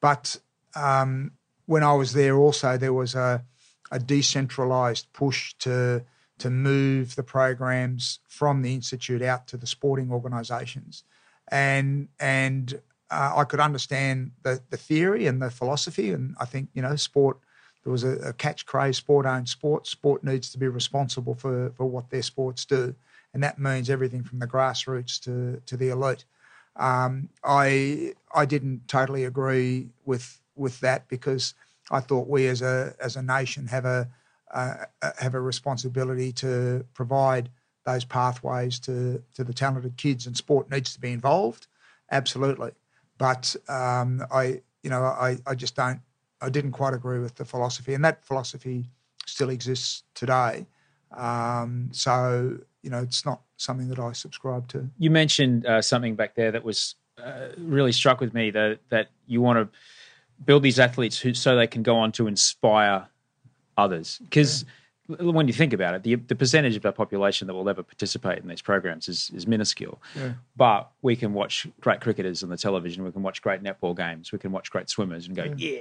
But um, when I was there, also there was a a decentralized push to to move the programs from the institute out to the sporting organisations, and and uh, I could understand the the theory and the philosophy, and I think you know sport. There was a, a catch craze, sport owns sport. Sport needs to be responsible for for what their sports do, and that means everything from the grassroots to to the elite. Um, I I didn't totally agree with with that because I thought we as a as a nation have a uh, have a responsibility to provide those pathways to, to the talented kids, and sport needs to be involved, absolutely. But um, I, you know, I, I just don't, I didn't quite agree with the philosophy, and that philosophy still exists today. Um, so, you know, it's not something that I subscribe to. You mentioned uh, something back there that was uh, really struck with me that that you want to build these athletes who so they can go on to inspire others. Because yeah. when you think about it, the, the percentage of our population that will ever participate in these programs is, is minuscule. Yeah. But we can watch great cricketers on the television. We can watch great netball games. We can watch great swimmers and go, yeah. yeah.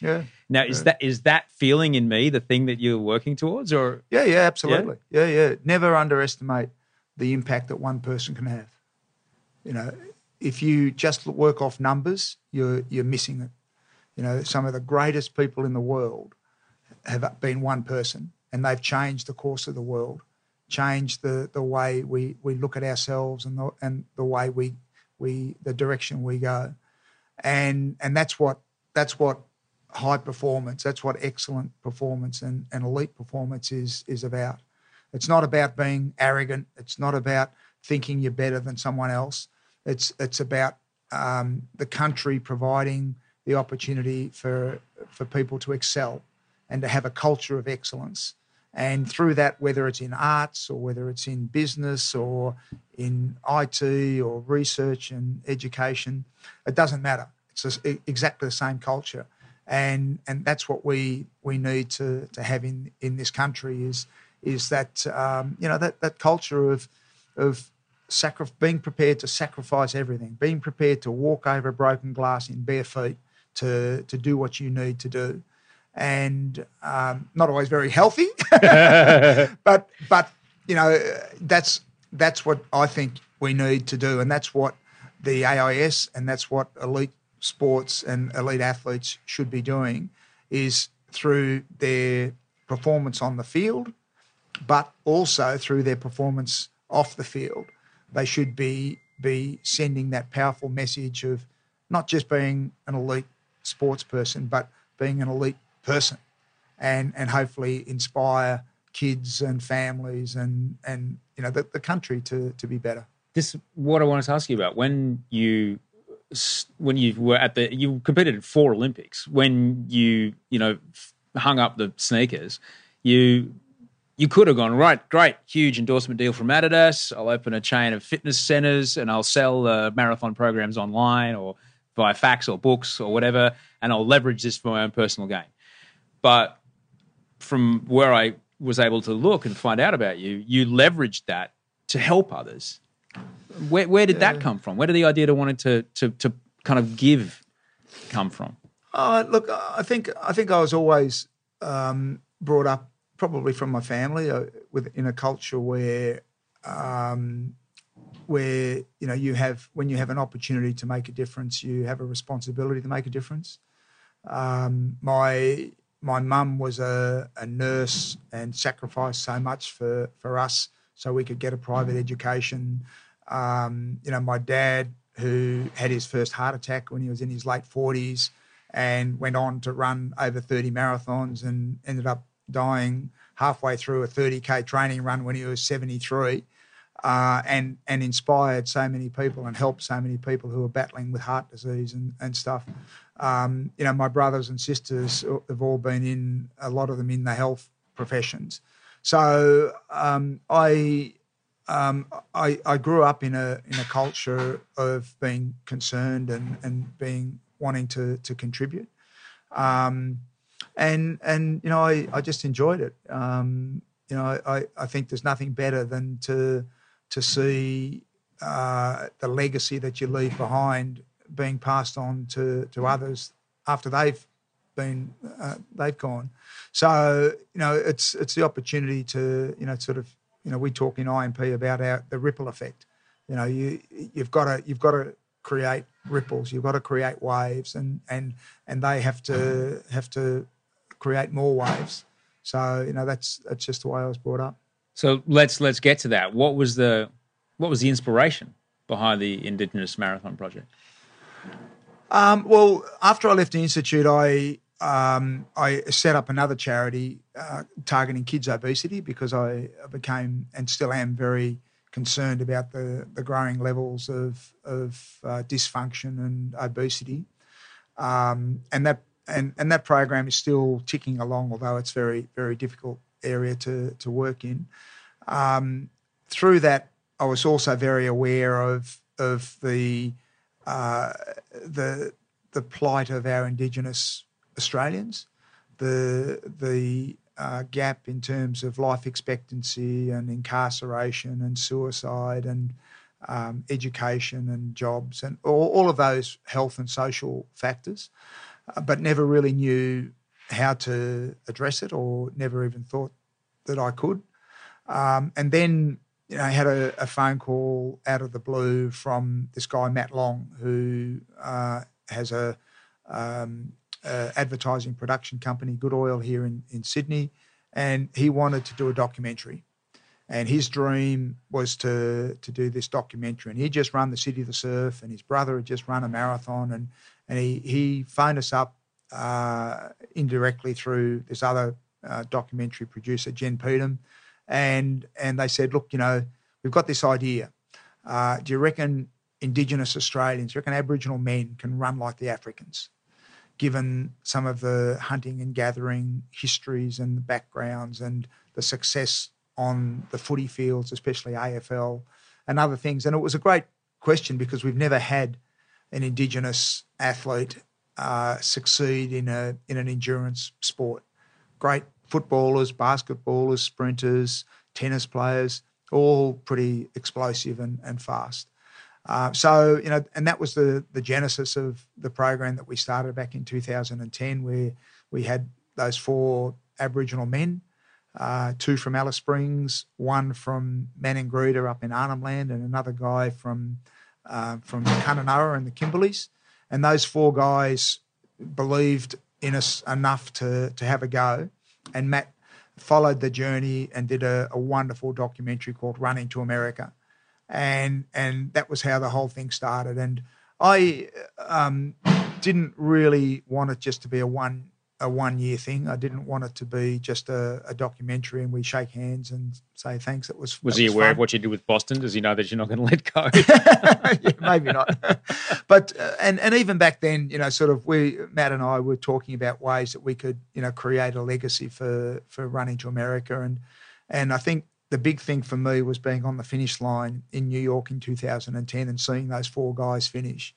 Yeah. Now, is that is that feeling in me the thing that you're working towards, or yeah, yeah, absolutely, yeah, yeah. yeah. Never underestimate the impact that one person can have. You know, if you just work off numbers, you're you're missing it. You know, some of the greatest people in the world have been one person and they've changed the course of the world, changed the, the way we, we look at ourselves and the, and the way we, we the direction we go. And and that's what that's what high performance, that's what excellent performance and, and elite performance is is about. It's not about being arrogant. It's not about thinking you're better than someone else. It's it's about um, the country providing the opportunity for for people to excel and to have a culture of excellence. And through that, whether it's in arts or whether it's in business or in IT or research and education, it doesn't matter. It's exactly the same culture, and and that's what we we need to to have in in this country is is that um, you know that that culture of of sacri- being prepared to sacrifice everything, being prepared to walk over broken glass in bare feet to to do what you need to do, and um, not always very healthy. but but you know that's that's what I think we need to do, and that's what the AIS and that's what elite sports and elite athletes should be doing is through their performance on the field, but also through their performance off the field. They should be be sending that powerful message of not just being an elite sports person, but being an elite person and and hopefully inspire kids and families and and you know the, the country to to be better this what i wanted to ask you about when you when you were at the you competed in four olympics. When you you know hung up the sneakers you you could have gone right great huge endorsement deal from adidas. I'll open a chain of fitness centers and i'll sell uh, marathon programs online or via fax or books or whatever and i'll leverage this for my own personal gain. But from where I was able to look and find out about you, you leveraged that to help others. Where, where did that come from? Where did the idea to wanting to, to, to kind of give come from? Oh, look, I think I think I was always um, brought up probably from my family uh, with in a culture where um, where you know you have when you have an opportunity to make a difference, you have a responsibility to make a difference. Um, my my mum was a, a nurse and sacrificed so much for for us so we could get a private education. Um, you know, my dad who had his first heart attack when he was in his late forties and went on to run over 30 marathons and ended up dying halfway through a 30k training run when he was 73 uh, and and inspired so many people and helped so many people who are battling with heart disease and, and stuff. Um, you know, my brothers and sisters have all been in a lot of them in the health professions. So um, I, um, I I grew up in a in a culture of being concerned and and being wanting to to contribute. Um, and and you know I, I just enjoyed it. Um, you know I, I think there's nothing better than to to see uh, the legacy that you leave behind being passed on to to others after they've been uh, they've gone. So you know it's it's the opportunity to you know sort of you know we talk in IMP about our the ripple effect. You know you you've got to you've got to create ripples. You've got to create waves, and and and they have to have to create more waves. So you know that's that's just the way I was brought up. So let's let's get to that. What was the what was the inspiration behind the Indigenous Marathon Project? Um, well, after I left the institute, I um, I set up another charity uh, targeting kids' obesity because I became and still am very concerned about the, the growing levels of of uh, dysfunction and obesity, um, and that and, and that program is still ticking along, although it's very very difficult area to to work in. Um, through that, I was also very aware of of the uh, the the plight of our Indigenous Australians, the the uh, gap in terms of life expectancy and incarceration and suicide and um, education and jobs and all, all, of those health and social factors, uh, but never really knew how to address it or never even thought that I could. Um, and then you know, I had a, a, phone call out of the blue from this guy Matt Long, who uh, has a, um, a, advertising production company, Good Oil, here in in Sydney, and he wanted to do a documentary. And his dream was to to do this documentary. And he just run the City of the Surf, and his brother had just run a marathon, and and he he phoned us up uh, indirectly through this other uh, documentary producer, Jen Peetham, and and they said, look, you know, we've got this idea. Uh, do you reckon Indigenous Australians, do you reckon Aboriginal men can run like the Africans, given some of the hunting and gathering histories and the backgrounds and the success on the footy fields, especially AFL and other things? And it was a great question because we've never had an Indigenous athlete uh, succeed in a in an endurance sport. Great footballers, basketballers, sprinters, tennis players, all pretty explosive and, and fast. Uh, so, you know, and that was the, the genesis of the program that we started back in 2010, where we had those four Aboriginal men, uh, two from Alice Springs, one from Maningrida up in Arnhem Land, and another guy from uh, from Kununurra and the Kimberleys. And those four guys believed in us enough to to have a go and Matt followed the journey and did a, a wonderful documentary called Running to America, and and that was how the whole thing started. And I um, didn't really want it just to be a one a one year thing. I didn't want it to be just a, a, documentary and we shake hands and say thanks. It was. Was he was aware fun. of what you did with Boston? Does he know that you're not going to let go? yeah, maybe not. but uh, and and even back then, you know, sort of we Matt and I were talking about ways that we could you know create a legacy for for running to America and and I think the big thing for me was being on the finish line in New York in 2010 and seeing those four guys finish.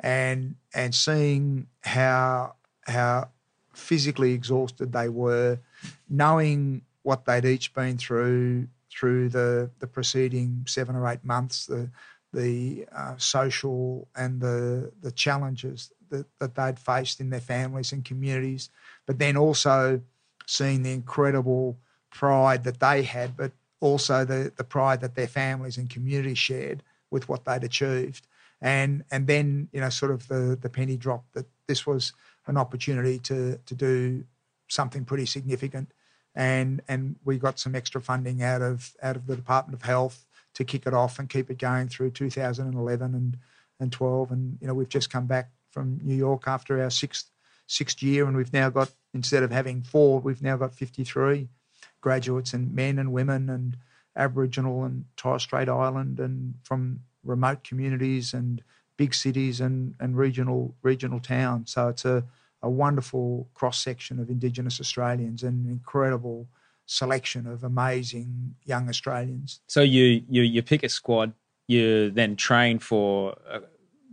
And and seeing how how physically exhausted they were, knowing what they'd each been through through the the preceding seven or eight months, the the uh, social and the the challenges that, that they'd faced in their families and communities, but then also seeing the incredible pride that they had, but also the, the pride that their families and communities shared with what they'd achieved. And and then, you know, sort of the, the penny dropped that this was an opportunity to to do something pretty significant. And and we got some extra funding out of out of the Department of Health to kick it off and keep it going through 2011 and, and 12. And, you know, we've just come back from New York after our sixth sixth year, and we've now got instead of having four, we've now got 53 graduates and men and women and Aboriginal and Torres Strait Island and from remote communities and big cities and, and regional regional towns. So it's a, a wonderful cross section of Indigenous Australians and an incredible selection of amazing young Australians. So you you you pick a squad, you then train for uh,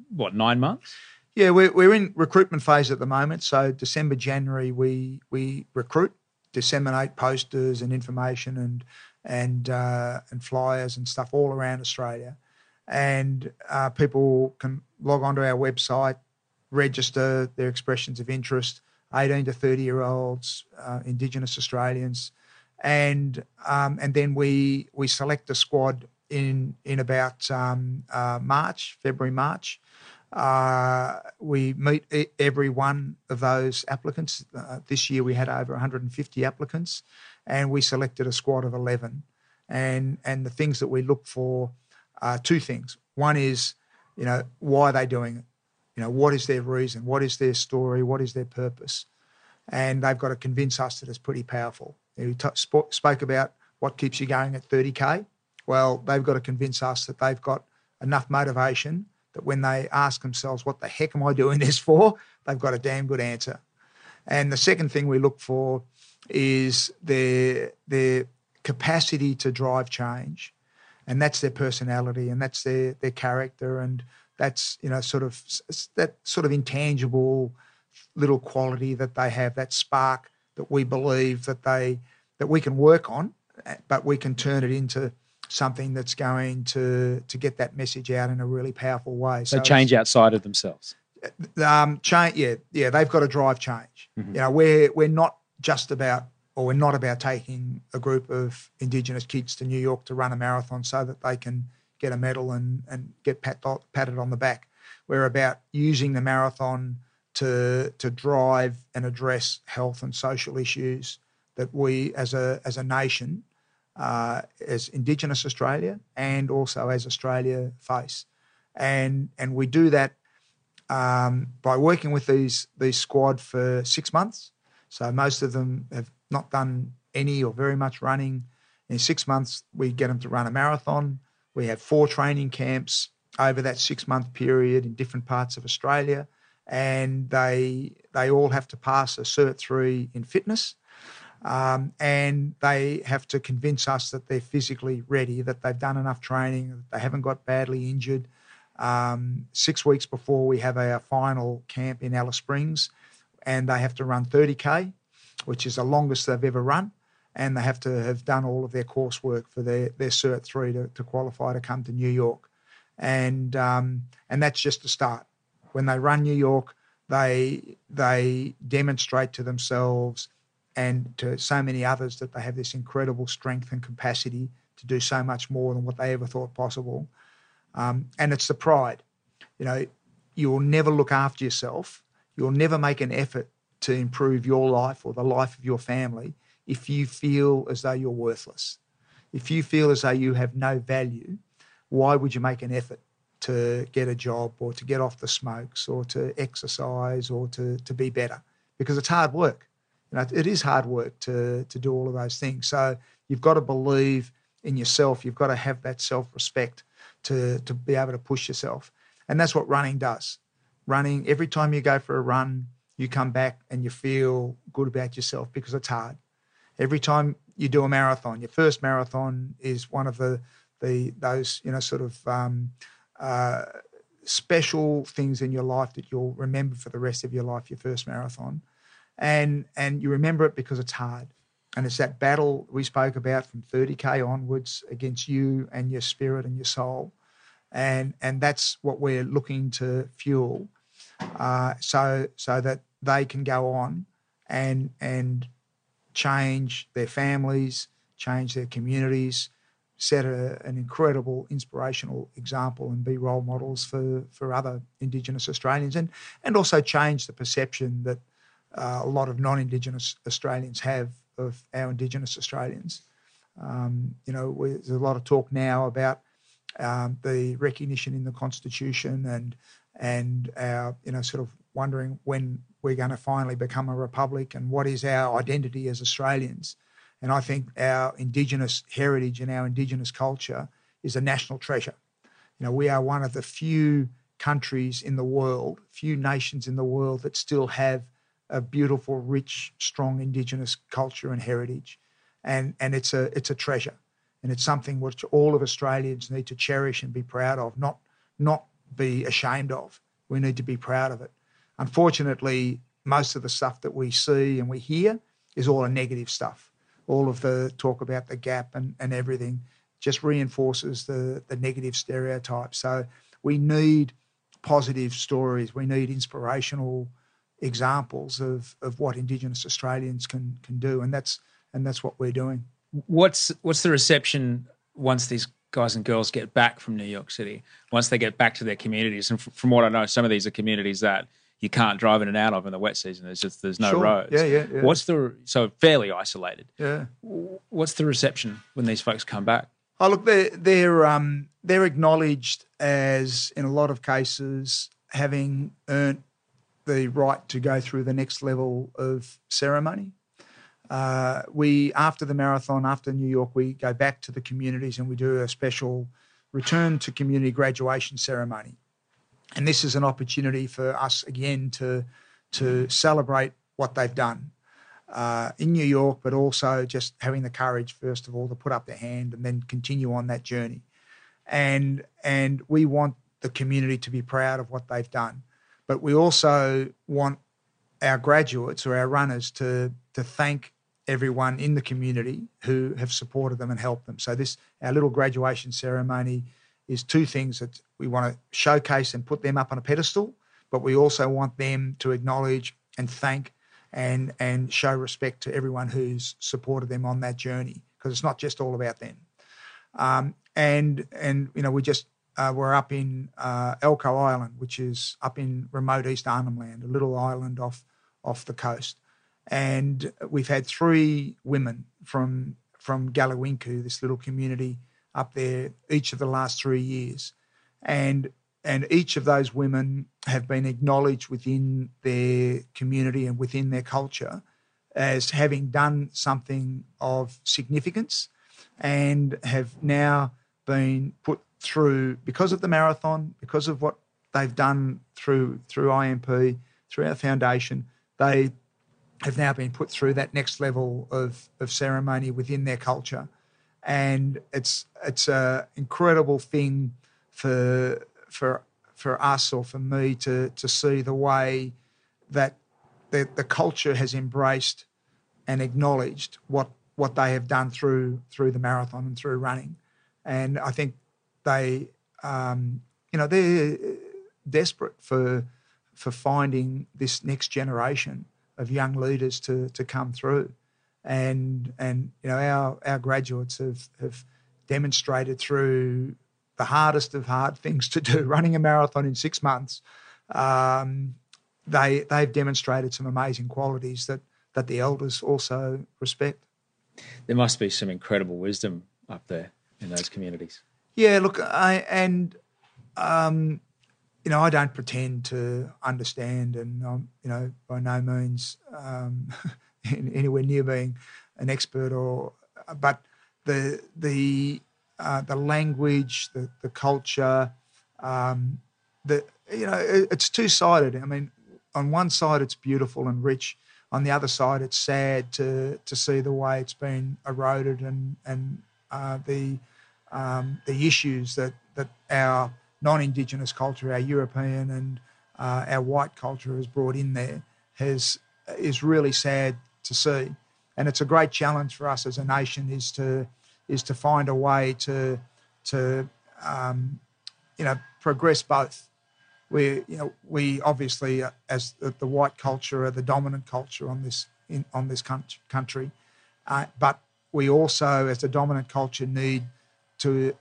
what nine months? Yeah, we're, we're in recruitment phase at the moment. So December, January, we we recruit, disseminate posters and information and and uh, and flyers and stuff all around Australia, and uh, people can log onto our website, register their expressions of interest. 18 to 30 year olds, uh, Indigenous Australians, and um, and then we we select a squad in in about um, uh, March, February, March, uh, we meet every one of those applicants. Uh, this year we had over 150 applicants, and we selected a squad of 11. And and the things that we look for are two things. One is, you know, why are they doing it? You know, what is their reason? What is their story? What is their purpose? And they've got to convince us that it's pretty powerful. We t- spoke about what keeps you going at 30k. Well, they've got to convince us that they've got enough motivation that when they ask themselves, what the heck am I doing this for? They've got a damn good answer. And the second thing we look for is their, their capacity to drive change. And that's their personality and that's their, their character. And that's, you know, sort of that sort of intangible little quality that they have, that spark that we believe that they, that we can work on, eh, but we can turn it into something that's going to to get that message out in a really powerful way. So, so change outside of themselves. Um, change, yeah, yeah. They've got to drive change. Mm-hmm. You know, we're we're not just about, or we're not about taking a group of Indigenous kids to New York to run a marathon so that they can get a medal and and get pat, patted on the back. We're about using the marathon to to drive and address health and social issues that we as a as a nation uh, as Indigenous Australia and also as Australia face. And, and we do that um, by working with these, these squad for six months. So most of them have not done any or very much running. In six months, we get them to run a marathon. We have four training camps over that six month period in different parts of Australia. And they, they all have to pass a Cert 3 in fitness um, and they have to convince us that they're physically ready, that they've done enough training, that they haven't got badly injured. Um, six weeks before we have our final camp in Alice Springs, and they have to run 30k, which is the longest they've ever run, and they have to have done all of their coursework for their their Cert three to, to qualify to come to New York, and um, and that's just the start. When they run New York, they they demonstrate to themselves and to so many others that they have this incredible strength and capacity to do so much more than what they ever thought possible. Um, and it's the pride. You know, you will never look after yourself. You'll never make an effort to improve your life or the life of your family if you feel as though you're worthless. If you feel as though you have no value, why would you make an effort to get a job or to get off the smokes or to exercise or to, to be better? Because it's hard work you know, it is hard work to to do all of those things. So you've got to believe in yourself. You've got to have that self respect to to be able to push yourself, and that's what running does. Running every time you go for a run, you come back and you feel good about yourself because it's hard. Every time you do a marathon, your first marathon is one of the the those you know sort of um, uh, special things in your life that you'll remember for the rest of your life. Your first marathon, and and you remember it because it's hard. And it's that battle we spoke about from 30k onwards against you and your spirit and your soul, and and that's what we're looking to fuel, uh, so so that they can go on and and change their families, change their communities, set a, an incredible inspirational example and be role models for, for other Indigenous Australians and, and also change the perception that uh, a lot of non Indigenous Australians have of our Indigenous Australians. Um, you know, there's a lot of talk now about um, the recognition in the Constitution and and our you know sort of wondering when we're going to finally become a republic and what is our identity as Australians. And I think our Indigenous heritage and our Indigenous culture is a national treasure. You know, we are one of the few countries in the world, few nations in the world that still have a beautiful, rich, strong Indigenous culture and heritage. And, and it's, a, it's a treasure. And it's something which all of Australians need to cherish and be proud of, not, not be ashamed of. We need to be proud of it. Unfortunately, most of the stuff that we see and we hear is all a negative stuff. All of the talk about the gap and, and everything just reinforces the, the negative stereotypes. So we need positive stories. We need inspirational examples of, of what Indigenous Australians can can do, and that's and that's what we're doing. What's what's the reception once these guys and girls get back from New York City? Once they get back to their communities, and from what I know, some of these are communities that you can't drive in and out of in the wet season. There's just there's no Sure. roads. Yeah, yeah, yeah. What's the so fairly isolated? Yeah. What's the reception when these folks come back? Oh, look, they're they're um, they're acknowledged as in a lot of cases having earned the right to go through the next level of ceremony. Uh, we after the marathon, after New York, we go back to the communities and we do a special return to community graduation ceremony. And this is an opportunity for us again to to celebrate what they've done uh, in New York, but also just having the courage, first of all, to put up their hand and then continue on that journey. And and we want the community to be proud of what they've done, but we also want our graduates or our runners to to thank everyone in the community who have supported them and helped them. So this our little graduation ceremony is two things that we want to showcase and put them up on a pedestal, but we also want them to acknowledge and thank and and show respect to everyone who's supported them on that journey because it's not just all about them. Um, and and you know we just uh, we're up in uh, Elcho Island, which is up in remote East Arnhem Land, a little island off off the coast, and we've had three women from from Galiwin'ku, this little community up there, each of the last three years, and and each of those women have been acknowledged within their community and within their culture as having done something of significance and have now been put through because of the marathon, because of what they've done through through IMP, through our foundation, they have now been put through that next level of, of ceremony within their culture. And it's it's a incredible thing for for for us or for me to to see the way that the, the culture has embraced and acknowledged what what they have done through through the marathon and through running, and I think they um, you know they're desperate for for finding this next generation of young leaders to to come through, and and you know our our graduates have have demonstrated through the hardest of hard things to do, running a marathon in six months. Um, they they've demonstrated some amazing qualities that that the elders also respect. There must be some incredible wisdom up there in those communities. Yeah, look, I and um, you know I don't pretend to understand, and I'm you know by no means um, anywhere near being an expert or, but the the uh, the language, the the culture, um, the you know it, it's two sided. I mean, on one side it's beautiful and rich. On the other side, it's sad to to see the way it's been eroded and and uh, the um, the issues that that our non-indigenous culture, our European and uh, our white culture has brought in there has is really sad to see. and it's a great challenge for us as a nation is to is to find a way to to um, you know progress both. We you know we obviously uh, as the, the, white culture are the dominant culture on this in, on this country, uh, but we also as the dominant culture need to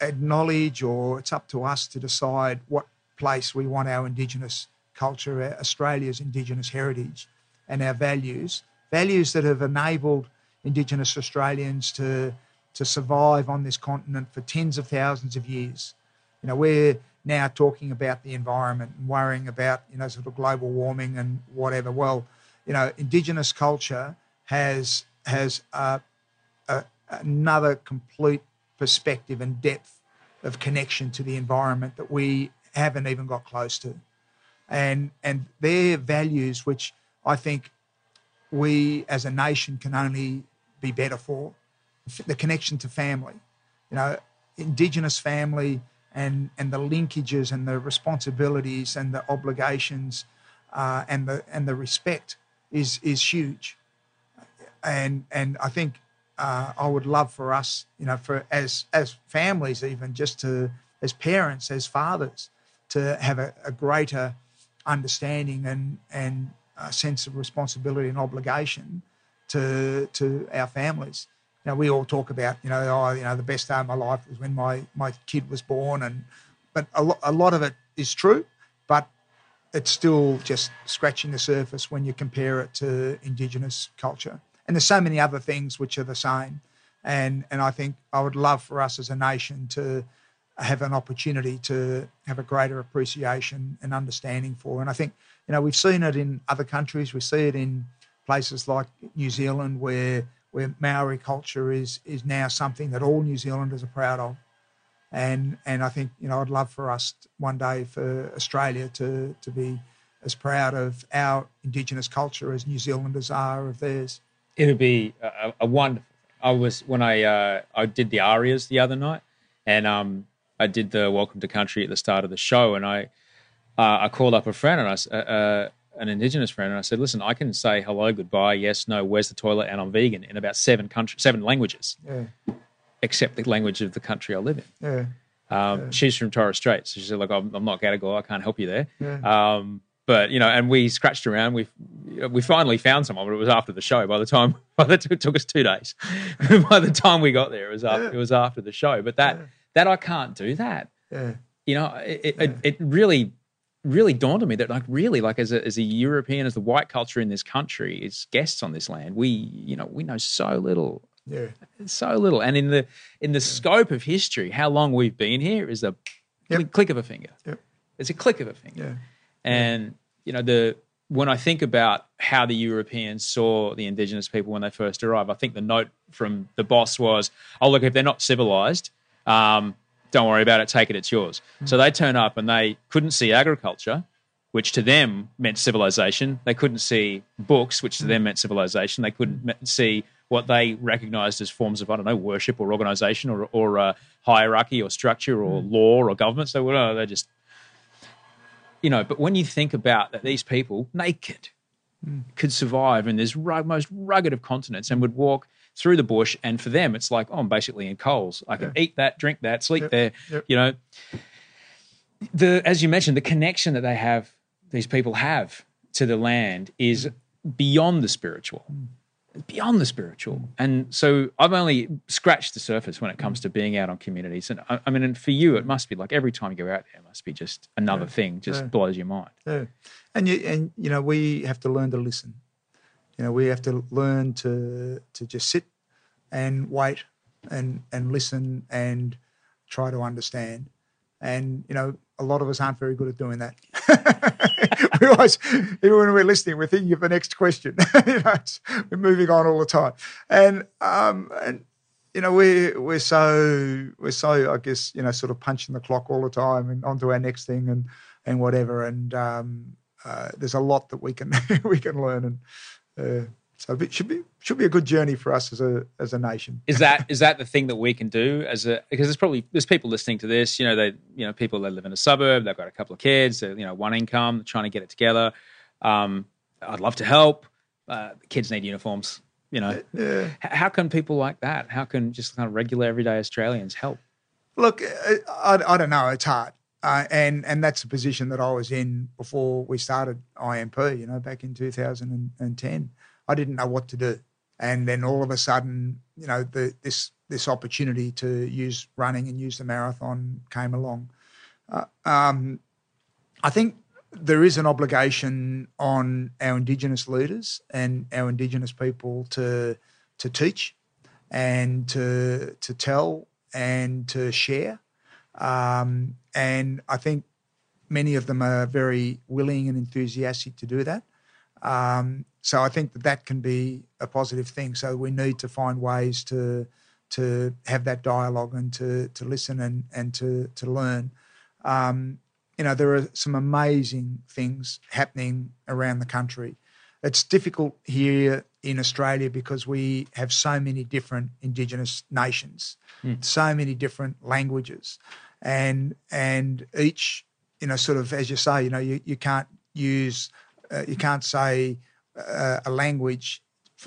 acknowledge or it's up to us to decide what place we want our Indigenous culture, uh, Australia's Indigenous heritage, and our values values that have enabled Indigenous Australians to, to survive on this continent for tens of thousands of years. You know, we're now talking about the environment and worrying about, you know, sort of global warming and whatever. Well, you know, Indigenous culture has has uh, a, another complete perspective and depth of connection to the environment that we haven't even got close to. And and their values, which I think we as a nation can only be better for the connection to family you know indigenous family and and the linkages and the responsibilities and the obligations uh, and the and the respect is is huge and and I think uh, I would love for us you know for as as families even just to as parents as fathers to have a, a greater understanding and and a sense of responsibility and obligation to to our families. You know, we all talk about you know oh you know the best day of my life was when my my kid was born, and but a lot a lot of it is true, but it's still just scratching the surface when you compare it to Indigenous culture. And there's so many other things which are the same, and and I think I would love for us as a nation to have an opportunity to have a greater appreciation and understanding for. And I think, you know, we've seen it in other countries. We see it in places like New Zealand, where where Maori culture is is now something that all New Zealanders are proud of. And and I think you know I'd love for us one day for Australia to to be as proud of our Indigenous culture as New Zealanders are of theirs. It would be a, a wonderful. I was when I uh, I did the ARIAs the other night, and um, I did the welcome to country at the start of the show, and I uh, I called up a friend and I uh, uh, an indigenous friend, and I said, "Listen, I can say hello, goodbye, yes, no, where's the toilet, and I'm vegan in about seven country, seven languages, yeah. except the language of the country I live in." Yeah. Um, yeah. She's from Torres Strait, so she said, "Look, I'm, I'm not Gadigal, I can't help you there." Yeah. Um, but you know, and we scratched around. We Uh, we finally found someone, but it was after the show. By the time, by the it took us two days. by the time we got there, it was after, yeah. it was after the show. But that that I can't do that. Yeah. You know, it, yeah. it, it, really, really dawned on me that like really like as a, as a European, as the white culture in this country, as guests on this land, we, you know, we know so little. Yeah. So little. And in the in the yeah. scope of history, how long we've been here is a yep. click of a finger. Yep. It's a click of a finger. Yeah. And, you know, the when I think about how the Europeans saw the indigenous people when they first arrived, I think the note from the boss was, "Oh, look, if they're not civilized, um, don't worry about it, take it, it's yours. Mm. So they turn up and they couldn't see agriculture, which to them meant civilization. They couldn't see books, which to them meant civilization. They couldn't see what they recognized as forms of, I don't know, worship or organization or, or uh, hierarchy or structure or mm. law or government. So well, they're just, you know, but when you think about that, these people, naked, mm. could survive in this most rugged of continents and would walk through the bush. And for them, it's like, oh, I'm basically in Coles. I can yeah. eat that, drink that, sleep yep. there. Yep. You know, the as you mentioned, the connection that they have, these people have to the land is beyond the spiritual. Beyond the spiritual, and so I've only scratched the surface when it comes to being out on communities. And I, I mean, and for you, it must be like every time you go out there, it must be just another yeah. thing, just yeah. blows your mind. Yeah, and you and you know, we have to learn to listen you know, we have to learn to to just sit and wait and and listen and try to understand. And you know, a lot of us aren't very good at doing that. we always, even when we're listening, we're thinking of the next question. you know, we're moving on all the time, and um, and you know, we're we're so we're so I guess you know sort of punching the clock all the time and on to our next thing and and whatever. And um, uh, there's a lot that we can we can learn and uh, so it should be should be a good journey for us as a as a nation. Is that is that the thing that we can do as a because there's probably there's people listening to this. You know, they you know people that live in a suburb, they've got a couple of kids, you know, one income, trying to get it together. Um, I'd love to help. Uh, kids need uniforms. You know, H- how can people like that? How can just kind of regular everyday Australians help? Look, I, I don't know. It's hard. Uh, and and that's the position that I was in before we started IMP. You know, back in 2010, I didn't know what to do, and then all of a sudden, you know, the, this this opportunity to use running and use the marathon came along. Uh, um, I think there is an obligation on our Indigenous leaders and our Indigenous people to to teach and to to tell and to share. Um, and I think many of them are very willing and enthusiastic to do that. Um, so I think that that can be a positive thing. So we need to find ways to to have that dialogue and to to listen and and to to learn. Um, you know, there are some amazing things happening around the country. It's difficult here in Australia because we have so many different Indigenous nations, mm. so many different languages, and and each, you know, sort of as you say, you know, you, you can't use, uh, you can't say uh, a language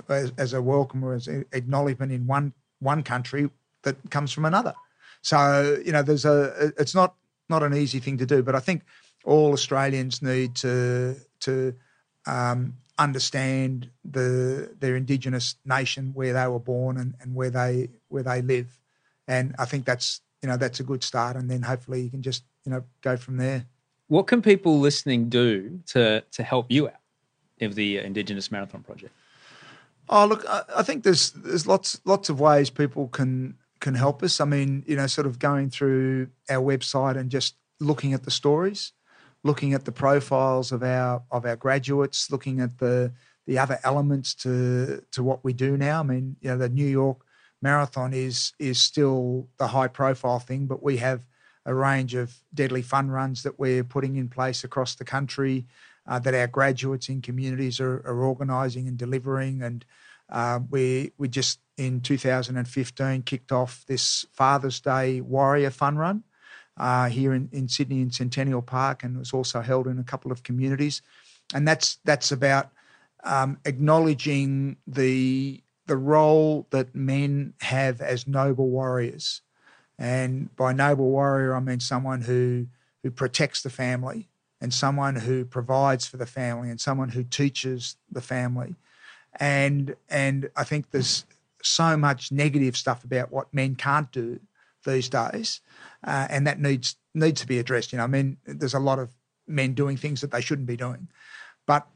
as, as, a welcome or as an acknowledgement in one one country that comes from another. So you know, there's a, it's not not an easy thing to do. But I think all Australians need to to um, understand the their indigenous nation where they were born and, and where they where they live, and I think that's you know that's a good start, and then hopefully you can just you know go from there. What can people listening do to to help you out of the uh, Indigenous Marathon Project? Oh, look, I, I think there's there's lots lots of ways people can can help us. I mean, you know, sort of going through our website and just looking at the stories, looking at the profiles of our of our graduates, looking at the the other elements to to what we do now. I mean, you know, the New York Marathon is is still the high profile thing, but we have a range of deadly fun runs that we're putting in place across the country uh, that our graduates in communities are, are organising and delivering. And uh, we we just in 2015 kicked off this Father's Day Warrior Fun Run uh, here in, in Sydney in Centennial Park, and it was also held in a couple of communities. And that's that's about um, acknowledging the the role that men have as noble warriors. And by noble warrior, I mean someone who who protects the family, and someone who provides for the family, and someone who teaches the family. And and I think there's so much negative stuff about what men can't do these days, uh, and that needs needs to be addressed. You know, I mean, there's a lot of men doing things that they shouldn't be doing, but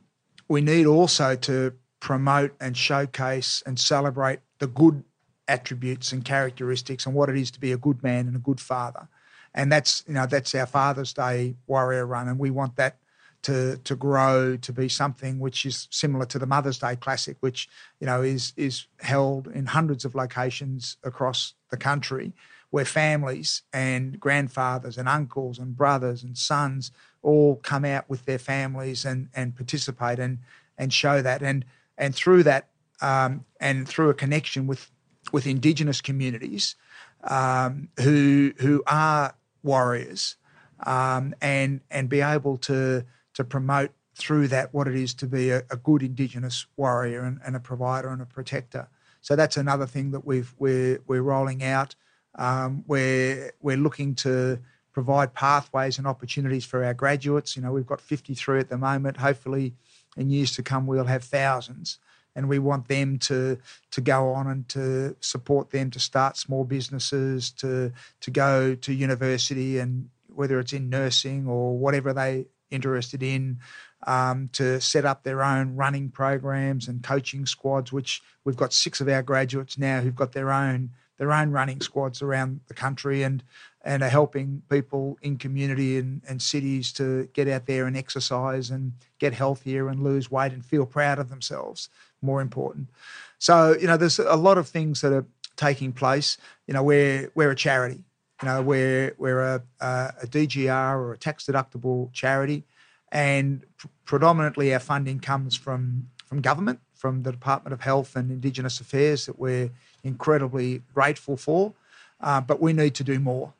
we need also to promote and showcase and celebrate the good attributes and characteristics and what it is to be a good man and a good father. And that's you know that's our Father's Day Warrior Run, and we want that to to grow to be something which is similar to the Mother's Day Classic, which you know is is held in hundreds of locations across the country, where families and grandfathers and uncles and brothers and sons all come out with their families and and participate and and show that. And and through that um, and through a connection with with Indigenous communities um, who who are warriors um, and and be able to to promote through that what it is to be a, a good Indigenous warrior and, and, a provider and a protector. So that's another thing that we've we're we're rolling out. Um, we're we're looking to provide pathways and opportunities for our graduates. You know, we've got 53 at the moment. Hopefully, in years to come, we'll have thousands. And we want them to to go on and to support them to start small businesses, to to go to university, and whether it's in nursing or whatever they interested in um, to set up their own running programs and coaching squads. Which we've got six of our graduates now who've got their own their own running squads around the country and and are helping people in community and, and cities to get out there and exercise and get healthier and lose weight and feel proud of themselves. More important. So you know, there's a lot of things that are taking place. You know, we're we're a charity. You know, we're we're a, a, a DGR or a tax deductible charity, and pr- predominantly our funding comes from from government, from the Department of Health and Indigenous Affairs that we're incredibly grateful for. Uh, but we need to do more,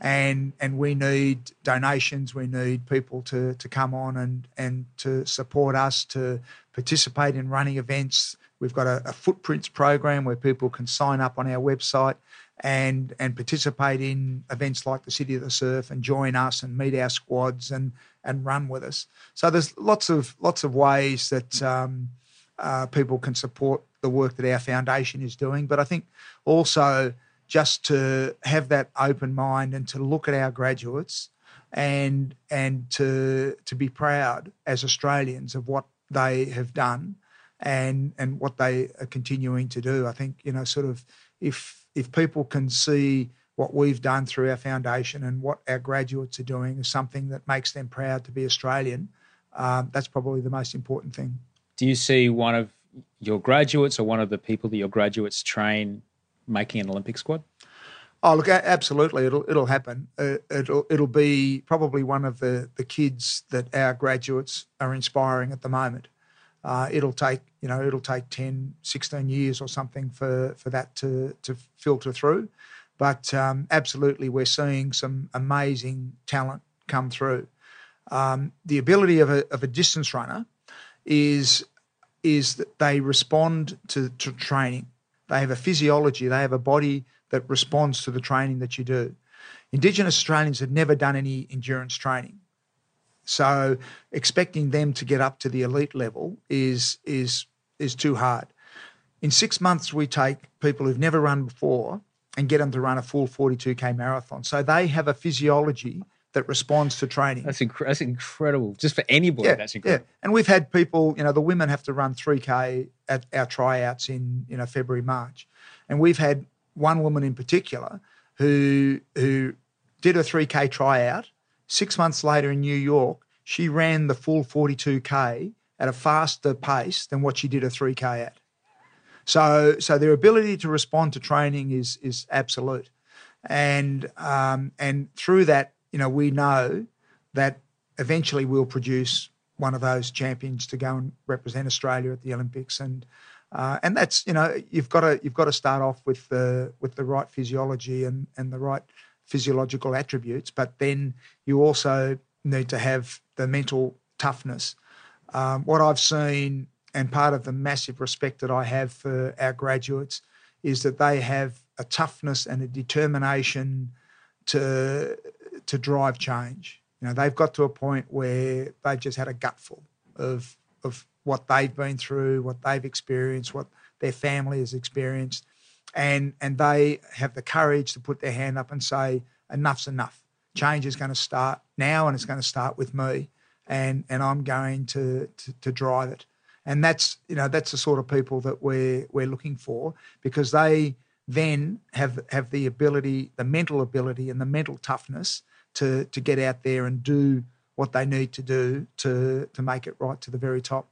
and and we need donations. We need people to to come on and and to support us to participate in running events We've got a, a footprints program where people can sign up on our website and and participate in events like the City of the Surf and join us and meet our squads and and run with us. So there's lots of lots of ways that um, uh, people can support the work that our foundation is doing. But I think also just to have that open mind and to look at our graduates and and to to be proud as Australians of what they have done and and what they are continuing to do. I think you know, sort of, if if people can see what we've done through our foundation and what our graduates are doing is something that makes them proud to be Australian, um, that's probably the most important thing. Do you see one of your graduates or one of the people that your graduates train making an Olympic squad? Oh, look, absolutely, it'll it'll happen. Uh, it'll it'll be probably one of the the kids that our graduates are inspiring at the moment. Uh, it'll take you know it'll take 10 16 years or something for for that to to filter through but um, absolutely we're seeing some amazing talent come through um, the ability of a, of a distance runner is is that they respond to, to training they have a physiology they have a body that responds to the training that you do indigenous australians have never done any endurance training so expecting them to get up to the elite level is is is too hard. In six months, we take people who've never run before and get them to run a full 42k marathon. So they have a physiology that responds to training. That's, inc- that's incredible. Just for anybody, yeah, that's incredible. Yeah. And we've had people, you know, the women have to run 3k at our tryouts in, you know, February, March. And we've had one woman in particular who who did a 3k tryout Six months later in New York, she ran the full 42K at a faster pace than what she did a 3K at. So, so their ability to respond to training is is absolute, and um, and through that, you know, we know that eventually we'll produce one of those champions to go and represent Australia at the Olympics, and uh, and that's you know you've got to you've got to start off with the with the right physiology and and the right physiological attributes, but then you also need to have the mental toughness. Um, what I've seen, and part of the massive respect that I have for our graduates, is that they have a toughness and a determination to to drive change. You know, they've got to a point where they've just had a gutful of of what they've been through, what they've experienced, what their family has experienced, and and they have the courage to put their hand up and say enough's enough. Change is going to start now, and it's going to start with me, and and I'm going to, to to, drive it. And that's you know that's the sort of people that we're we're looking for because they then have have the ability, the mental ability, and the mental toughness to to get out there and do what they need to do to to make it right to the very top.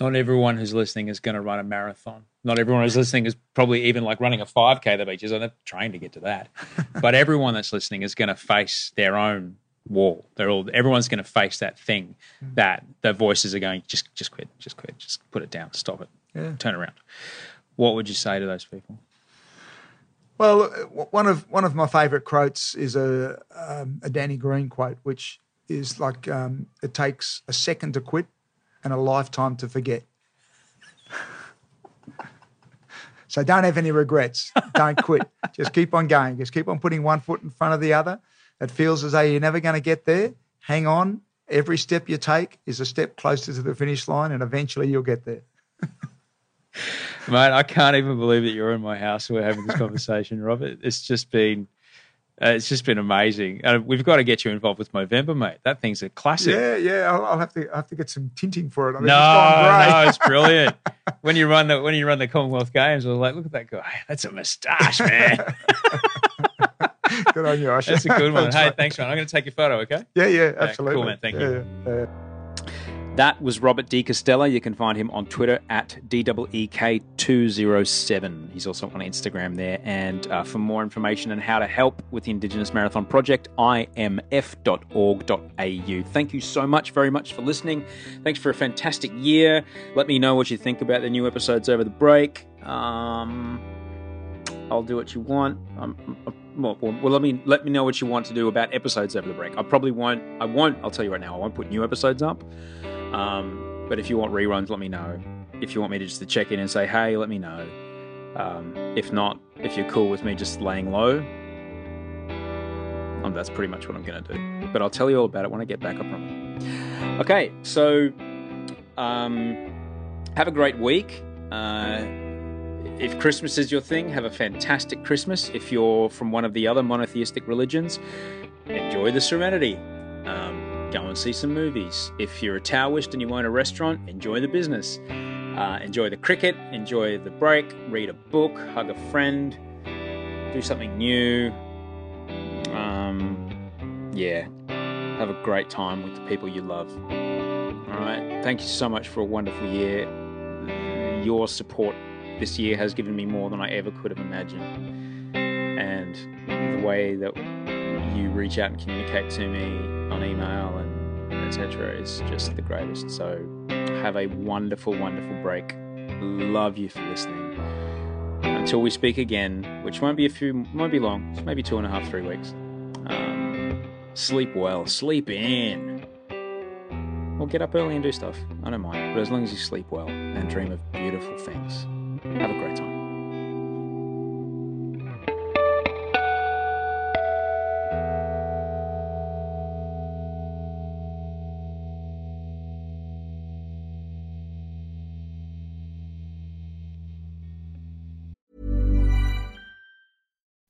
Not everyone who's listening is going to run a marathon not everyone who's listening is probably even like running a 5K at the beaches. I'm not trying to get to that. but everyone that's listening is going to face their own wall. They're all everyone's going to face that thing mm. that the voices are going just just quit, just quit, just put it down, stop it, yeah. turn around. What would you say to those people? Well, one of one of my favourite quotes is a um, a Danny Green quote, which is like um, it takes a second to quit and a lifetime to forget. So don't have any regrets. Don't quit. Just keep on going. Just keep on putting one foot in front of the other. It feels as though you're never going to get there. Hang on. Every step you take is a step closer to the finish line, and eventually you'll get there. Mate, I can't even believe that you're in my house. We're having this conversation, Robert. It's just been uh, it's just been amazing. Uh, we've got to get you involved with Movember, mate. That thing's a classic. Yeah, yeah. I'll, I'll have to I'll have to get some tinting for it. I mean, no, no, it's brilliant. when you run the when you run the Commonwealth Games, I was like, look at that guy. That's a moustache, man. good on you, Osher. That's a good one. hey, thanks, man. I'm going to take your photo. Okay. Yeah, yeah, absolutely. cool, man. Thank yeah, you. Yeah, that was Robert De Castella. You can find him on Twitter at DEEK207. He's also on Instagram there. And uh, for more information on how to help with the Indigenous Marathon Project, imf.org.au. Thank you so much, very much for listening. Thanks for a fantastic year. Let me know what you think about the new episodes over the break. Um, I'll do what you want. Um, uh, well, well, let me let me know what you want to do about episodes over the break. I probably won't. I won't. I'll tell you right now. I won't put new episodes up. Um, but if you want reruns, let me know. if you want me to just check in and say, hey, let me know. Um, if not, if you're cool with me just laying low, um, that's pretty much what I'm going to do. But I'll tell you all about it when I get back on it. Okay, so um, have a great week. Uh, if Christmas is your thing, have a fantastic Christmas. If you're from one of the other monotheistic religions, enjoy the serenity. Um, go and see some movies. If you're a Taoist and you own a restaurant, enjoy the business. Uh, enjoy the cricket, enjoy the break, read a book, hug a friend, do something new. Um, yeah, have a great time with the people you love. All right. Thank you so much for a wonderful year. Your support this year has given me more than I ever could have imagined. And the way that you reach out and communicate to me on email etc. is just the greatest. So have a wonderful, wonderful break. Love you for listening. Until we speak again, which won't be a few, won't be long, maybe two and a half, three weeks. Um, sleep well, sleep in. Or get up early and do stuff. I don't mind. But as long as you sleep well and dream of beautiful things, have a great time.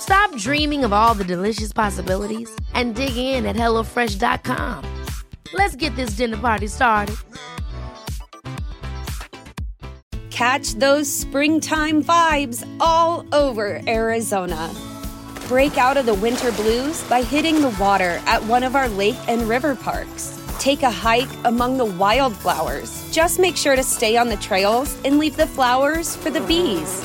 Stop dreaming of all the delicious possibilities and dig in at HelloFresh.com. Let's get this dinner party started. Catch those springtime vibes all over Arizona. Break out of the winter blues by hitting the water at one of our lake and river parks. Take a hike among the wildflowers. Just make sure to stay on the trails and leave the flowers for the bees.